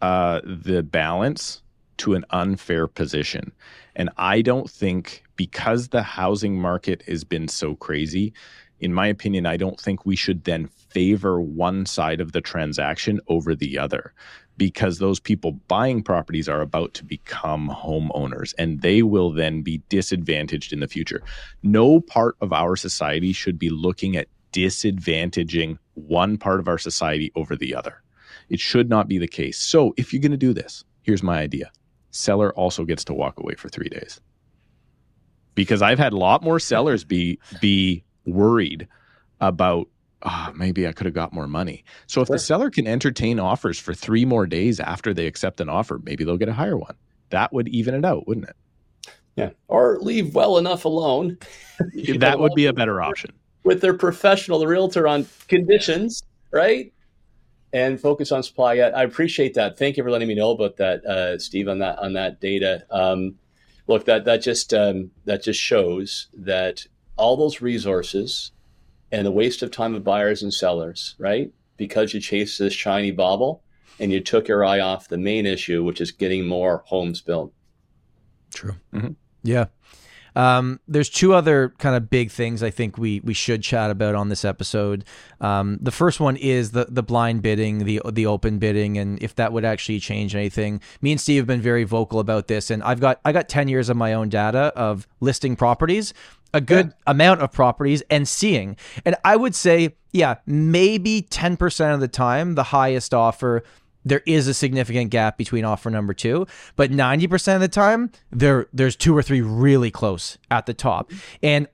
uh, the balance to an unfair position. And I don't think because the housing market has been so crazy, in my opinion, I don't think we should then favor one side of the transaction over the other because those people buying properties are about to become homeowners and they will then be disadvantaged in the future. No part of our society should be looking at disadvantaging one part of our society over the other. It should not be the case. So, if you're going to do this, here's my idea seller also gets to walk away for three days. Because I've had a lot more sellers be be worried about oh, maybe I could have got more money. So if sure. the seller can entertain offers for three more days after they accept an offer, maybe they'll get a higher one. That would even it out, wouldn't it? Yeah. Or leave well enough alone. that would be a better option. With their professional realtor on conditions, right? And focus on supply. I appreciate that. Thank you for letting me know about that, uh, Steve, on that on that data. Um, look, that that just um, that just shows that all those resources and the waste of time of buyers and sellers, right? Because you chased this shiny bauble and you took your eye off the main issue, which is getting more homes built. True. Mm-hmm. Yeah. Um, there's two other kind of big things I think we we should chat about on this episode. Um, the first one is the the blind bidding, the the open bidding, and if that would actually change anything. Me and Steve have been very vocal about this, and I've got I got ten years of my own data of listing properties a good yeah. amount of properties and seeing. And I would say, yeah, maybe 10% of the time, the highest offer, there is a significant gap between offer number two. But 90% of the time, there there's two or three really close at the top. And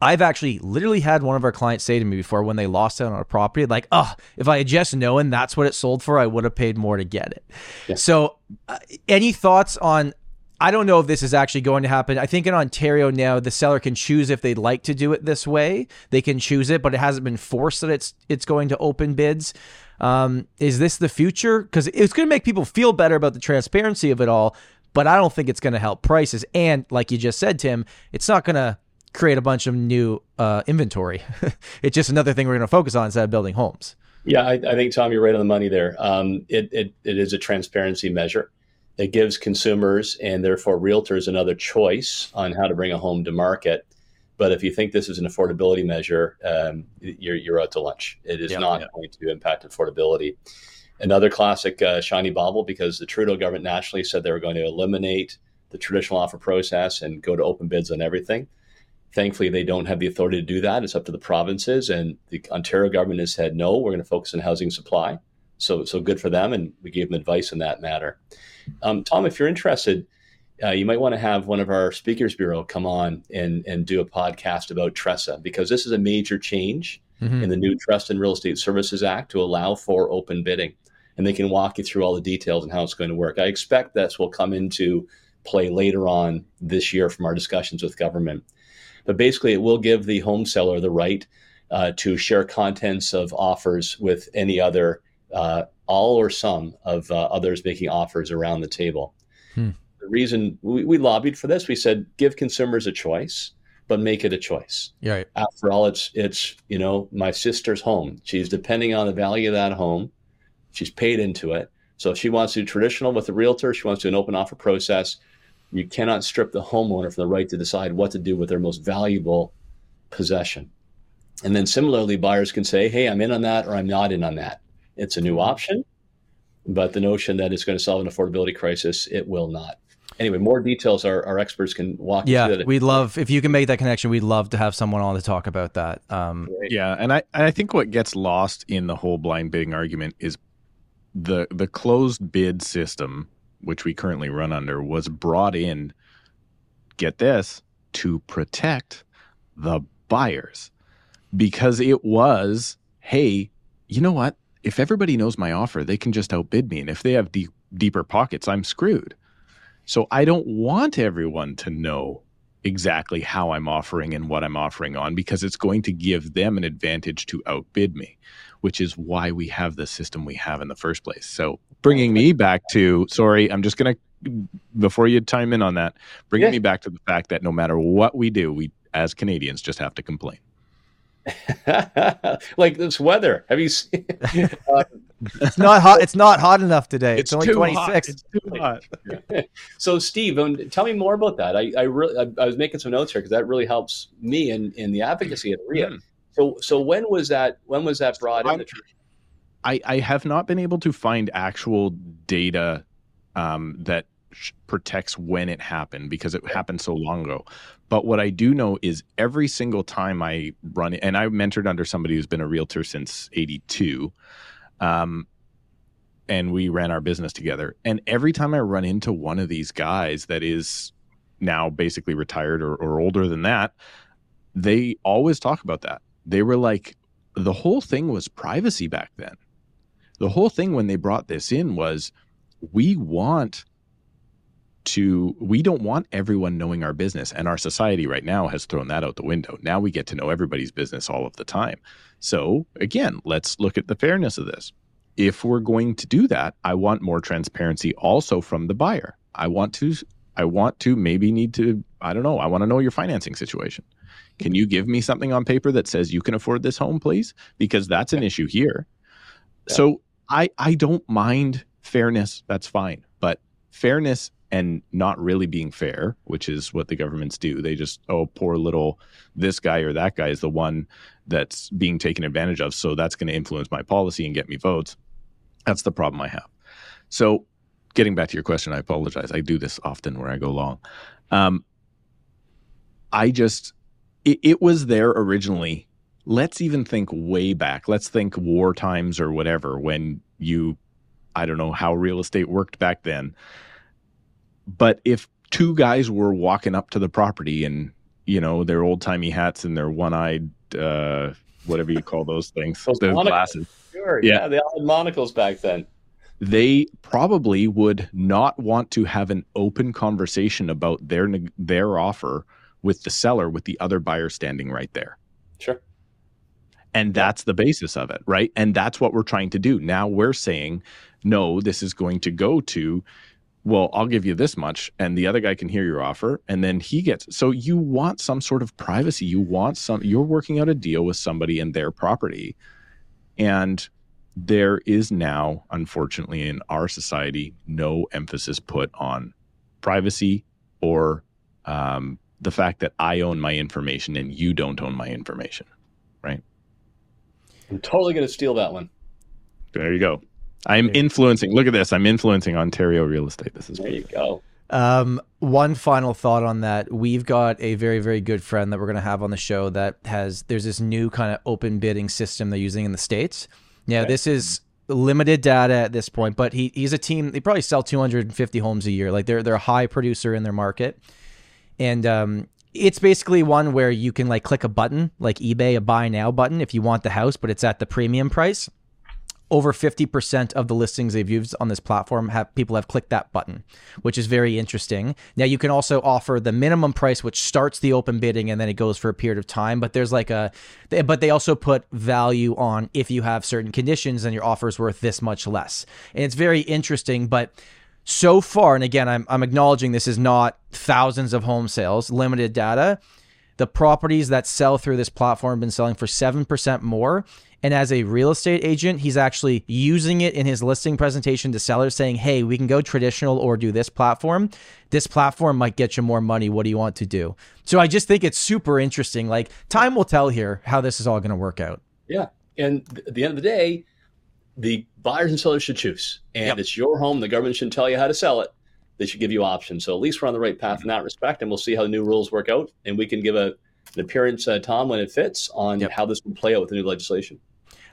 I've actually literally had one of our clients say to me before when they lost out on a property, like, oh, if I had just known that's what it sold for, I would have paid more to get it. Yeah. So, uh, any thoughts on I don't know if this is actually going to happen. I think in Ontario now, the seller can choose if they'd like to do it this way. They can choose it, but it hasn't been forced that it's it's going to open bids. Um, is this the future? Because it's going to make people feel better about the transparency of it all, but I don't think it's going to help prices. And like you just said, Tim, it's not going to create a bunch of new uh, inventory. it's just another thing we're going to focus on instead of building homes. Yeah, I, I, think Tom, you're right on the money there. Um, it, it, it is a transparency measure. It gives consumers and therefore realtors another choice on how to bring a home to market. But if you think this is an affordability measure, um, you're, you're out to lunch. It is not going to impact affordability. Another classic uh, shiny bauble because the Trudeau government nationally said they were going to eliminate the traditional offer process and go to open bids on everything. Thankfully, they don't have the authority to do that. It's up to the provinces, and the Ontario government has said no. We're going to focus on housing supply. So, so good for them, and we gave them advice in that matter. Um, Tom, if you're interested, uh, you might want to have one of our speakers bureau come on and and do a podcast about TRESA because this is a major change mm-hmm. in the new Trust in Real Estate Services Act to allow for open bidding, and they can walk you through all the details and how it's going to work. I expect this will come into play later on this year from our discussions with government. But basically, it will give the home seller the right uh, to share contents of offers with any other, uh, all or some of uh, others making offers around the table. Hmm. The reason we, we, lobbied for this, we said give consumers a choice, but make it a choice. Yeah. After all, it's it's you know my sister's home. She's depending on the value of that home. She's paid into it. So if she wants to do traditional with a realtor, she wants to do an open offer process you cannot strip the homeowner from the right to decide what to do with their most valuable possession. And then similarly, buyers can say, hey, I'm in on that or I'm not in on that. It's a new option, but the notion that it's going to solve an affordability crisis, it will not. Anyway, more details our, our experts can walk yeah, you through. Yeah, we'd love, if you can make that connection, we'd love to have someone on to talk about that. Um, yeah, and I, I think what gets lost in the whole blind bidding argument is the the closed bid system which we currently run under, was brought in, get this, to protect the buyers because it was, hey, you know what? If everybody knows my offer, they can just outbid me. And if they have deep, deeper pockets, I'm screwed. So I don't want everyone to know exactly how I'm offering and what I'm offering on because it's going to give them an advantage to outbid me, which is why we have the system we have in the first place. So bringing me back to sorry, I'm just going to before you time in on that, bringing yeah. me back to the fact that no matter what we do, we as Canadians just have to complain. like this weather. Have you seen? Uh, it's not hot. It's not hot enough today. It's, it's only 26. It's too hot. so, Steve, um, tell me more about that. I, I really, I, I was making some notes here because that really helps me in, in the advocacy of OREA. Mm. So, so when was that? When was that brought in? I, I have not been able to find actual data um, that protects when it happened because it happened so long ago. But what I do know is every single time I run it, and I mentored under somebody who's been a realtor since 82. Um, and we ran our business together. And every time I run into one of these guys that is now basically retired or, or older than that, they always talk about that. They were like, the whole thing was privacy back then. The whole thing when they brought this in was we want to we don't want everyone knowing our business and our society right now has thrown that out the window now we get to know everybody's business all of the time so again let's look at the fairness of this. If we're going to do that i want more transparency also from the buyer. I want to i want to maybe need to i don't know i want to know your financing situation. Can you give me something on paper that says you can afford this home please? Because that's an issue here. Yeah. so i i don't mind fairness that's fine. But fairness and not really being fair, which is what the governments do. They just, oh, poor little this guy or that guy is the one that's being taken advantage of. So that's going to influence my policy and get me votes. That's the problem I have. So, getting back to your question, I apologize. I do this often where I go long. Um, I just, it, it was there originally. Let's even think way back. Let's think war times or whatever when you, I don't know how real estate worked back then but if two guys were walking up to the property and you know their old timey hats and their one eyed uh, whatever you call those things, those, those glasses, sure, yeah. yeah, they all had monocles back then. They probably would not want to have an open conversation about their their offer with the seller with the other buyer standing right there. Sure. And that's the basis of it, right? And that's what we're trying to do. Now we're saying, no, this is going to go to well, I'll give you this much, and the other guy can hear your offer, and then he gets. So you want some sort of privacy. You want some. You're working out a deal with somebody and their property, and there is now, unfortunately, in our society, no emphasis put on privacy or um, the fact that I own my information and you don't own my information, right? I'm totally going to steal that one. There you go. I'm influencing. Look at this. I'm influencing Ontario real estate. This is there. You go. Um, one final thought on that. We've got a very, very good friend that we're going to have on the show that has, there's this new kind of open bidding system they're using in the States. Now, okay. this is limited data at this point, but he, he's a team, they probably sell 250 homes a year. Like they're, they're a high producer in their market. And, um, it's basically one where you can like click a button, like eBay, a buy now button if you want the house, but it's at the premium price over 50% of the listings they've used on this platform have people have clicked that button which is very interesting. Now you can also offer the minimum price which starts the open bidding and then it goes for a period of time but there's like a but they also put value on if you have certain conditions and your offer is worth this much less. And it's very interesting but so far and again I'm, I'm acknowledging this is not thousands of home sales limited data. The properties that sell through this platform have been selling for 7% more and as a real estate agent, he's actually using it in his listing presentation to sellers saying, hey, we can go traditional or do this platform. This platform might get you more money. What do you want to do? So I just think it's super interesting. Like, time will tell here how this is all going to work out. Yeah. And at the end of the day, the buyers and sellers should choose. And yep. it's your home. The government shouldn't tell you how to sell it. They should give you options. So at least we're on the right path in that respect. And we'll see how the new rules work out. And we can give a an appearance, uh, Tom, when it fits on yep. how this will play out with the new legislation.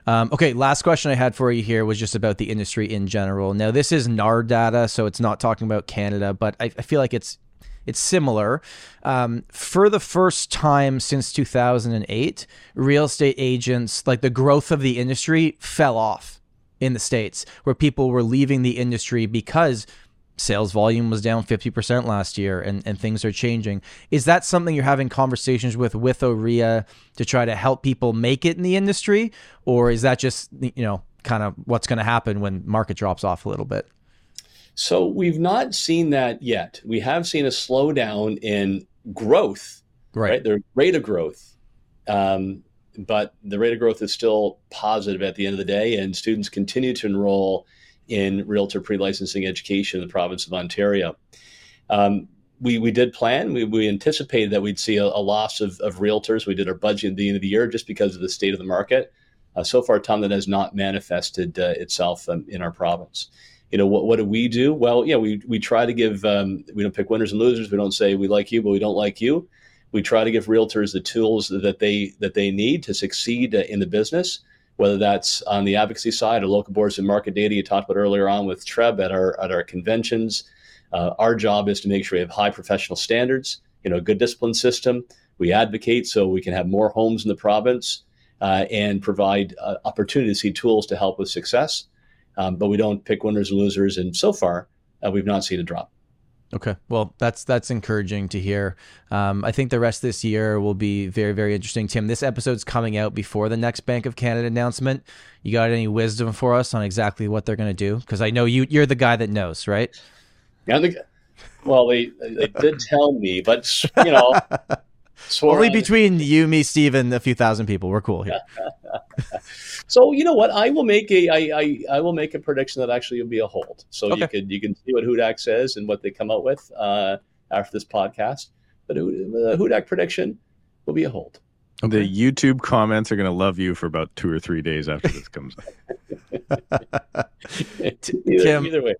Um, okay, last question I had for you here was just about the industry in general. Now, this is NAR data, so it's not talking about Canada, but I, I feel like it's it's similar. Um, for the first time since 2008, real estate agents, like the growth of the industry, fell off in the states, where people were leaving the industry because sales volume was down 50% last year and, and things are changing. Is that something you're having conversations with with OREA to try to help people make it in the industry? Or is that just, you know, kind of what's going to happen when market drops off a little bit? So we've not seen that yet. We have seen a slowdown in growth, right? right? The rate of growth. Um, but the rate of growth is still positive at the end of the day, and students continue to enroll in realtor pre-licensing education in the province of Ontario. Um, we, we did plan, we, we anticipated that we'd see a, a loss of, of realtors. We did our budget at the end of the year just because of the state of the market. Uh, so far, Tom, that has not manifested uh, itself um, in our province. You know, what, what do we do? Well, yeah, we, we try to give, um, we don't pick winners and losers. We don't say we like you, but we don't like you. We try to give realtors the tools that they, that they need to succeed uh, in the business whether that's on the advocacy side or local boards and market data you talked about earlier on with Treb at our at our conventions. Uh, our job is to make sure we have high professional standards, you know, a good discipline system. We advocate so we can have more homes in the province uh, and provide uh, opportunities, see tools to help with success. Um, but we don't pick winners and losers, and so far uh, we've not seen a drop. Okay, well, that's that's encouraging to hear. Um, I think the rest of this year will be very very interesting. Tim, this episode's coming out before the next Bank of Canada announcement. You got any wisdom for us on exactly what they're going to do? Because I know you you're the guy that knows, right? Yeah, the, well, they they did tell me, but you know, only between you, me, Steven, a few thousand people. We're cool here. So you know what? I will make a I, I, I will make a prediction that actually will be a hold. So okay. you can you can see what Hudak says and what they come out with uh, after this podcast. But the Hudak prediction will be a hold. Okay. The YouTube comments are going to love you for about two or three days after this comes out. either, Tim, either way.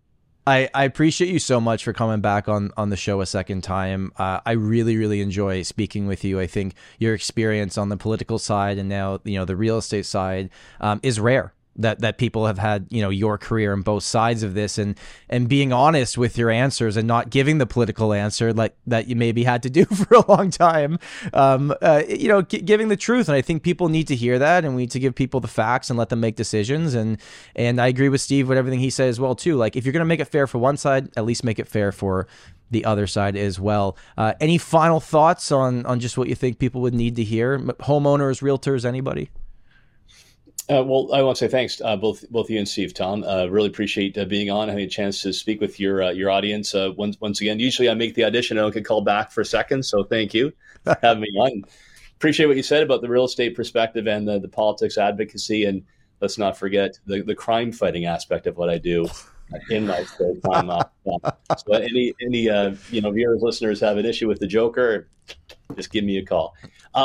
I, I appreciate you so much for coming back on, on the show a second time. Uh, I really, really enjoy speaking with you. I think your experience on the political side and now, you know, the real estate side um, is rare that that people have had you know your career on both sides of this and and being honest with your answers and not giving the political answer like that you maybe had to do for a long time um, uh, you know g- giving the truth and I think people need to hear that and we need to give people the facts and let them make decisions and and I agree with Steve with everything he said as well too like if you're gonna make it fair for one side at least make it fair for the other side as well. Uh, any final thoughts on on just what you think people would need to hear? Homeowners, realtors, anybody? Uh, well, I want to say thanks, uh, both both you and Steve, Tom. Uh, really appreciate uh, being on, having a chance to speak with your uh, your audience. Uh, once once again, usually I make the audition, and I don't get called back for a second, so thank you for having me on. Appreciate what you said about the real estate perspective and the, the politics advocacy, and let's not forget the, the crime fighting aspect of what I do in my spare time. so any any you know viewers listeners have an issue with the Joker, just give me a call.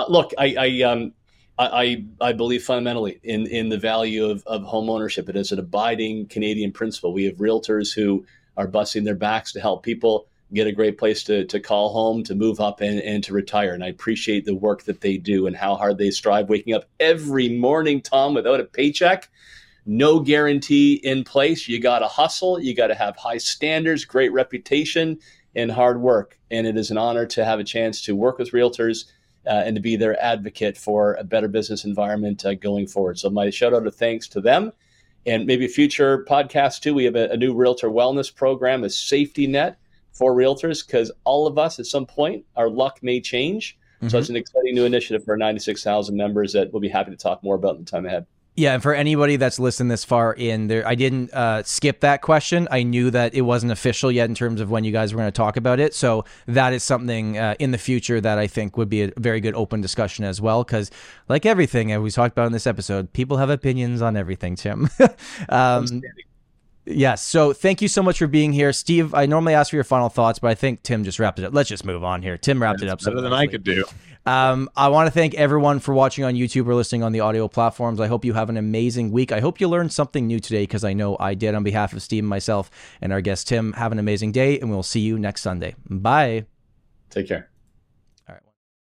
look, I, I um, I, I believe fundamentally in, in the value of, of home ownership. It is an abiding Canadian principle. We have realtors who are busting their backs to help people get a great place to, to call home, to move up, and, and to retire. And I appreciate the work that they do and how hard they strive, waking up every morning, Tom, without a paycheck. No guarantee in place. You got to hustle. You got to have high standards, great reputation, and hard work. And it is an honor to have a chance to work with realtors uh, and to be their advocate for a better business environment uh, going forward. So my shout out of thanks to them. And maybe future podcast too. We have a, a new realtor wellness program, a safety net for realtors, because all of us at some point, our luck may change. Mm-hmm. So it's an exciting new initiative for 96,000 members that we'll be happy to talk more about in the time ahead. Yeah, and for anybody that's listened this far in there, I didn't uh, skip that question. I knew that it wasn't official yet in terms of when you guys were going to talk about it. So that is something uh, in the future that I think would be a very good open discussion as well. Because, like everything, we talked about in this episode, people have opinions on everything. Tim. um, Yes. So thank you so much for being here, Steve. I normally ask for your final thoughts, but I think Tim just wrapped it up. Let's just move on here. Tim wrapped it up. Better so than I could do. Um, I want to thank everyone for watching on YouTube or listening on the audio platforms. I hope you have an amazing week. I hope you learned something new today because I know I did on behalf of Steve and myself and our guest Tim. Have an amazing day, and we'll see you next Sunday. Bye. Take care.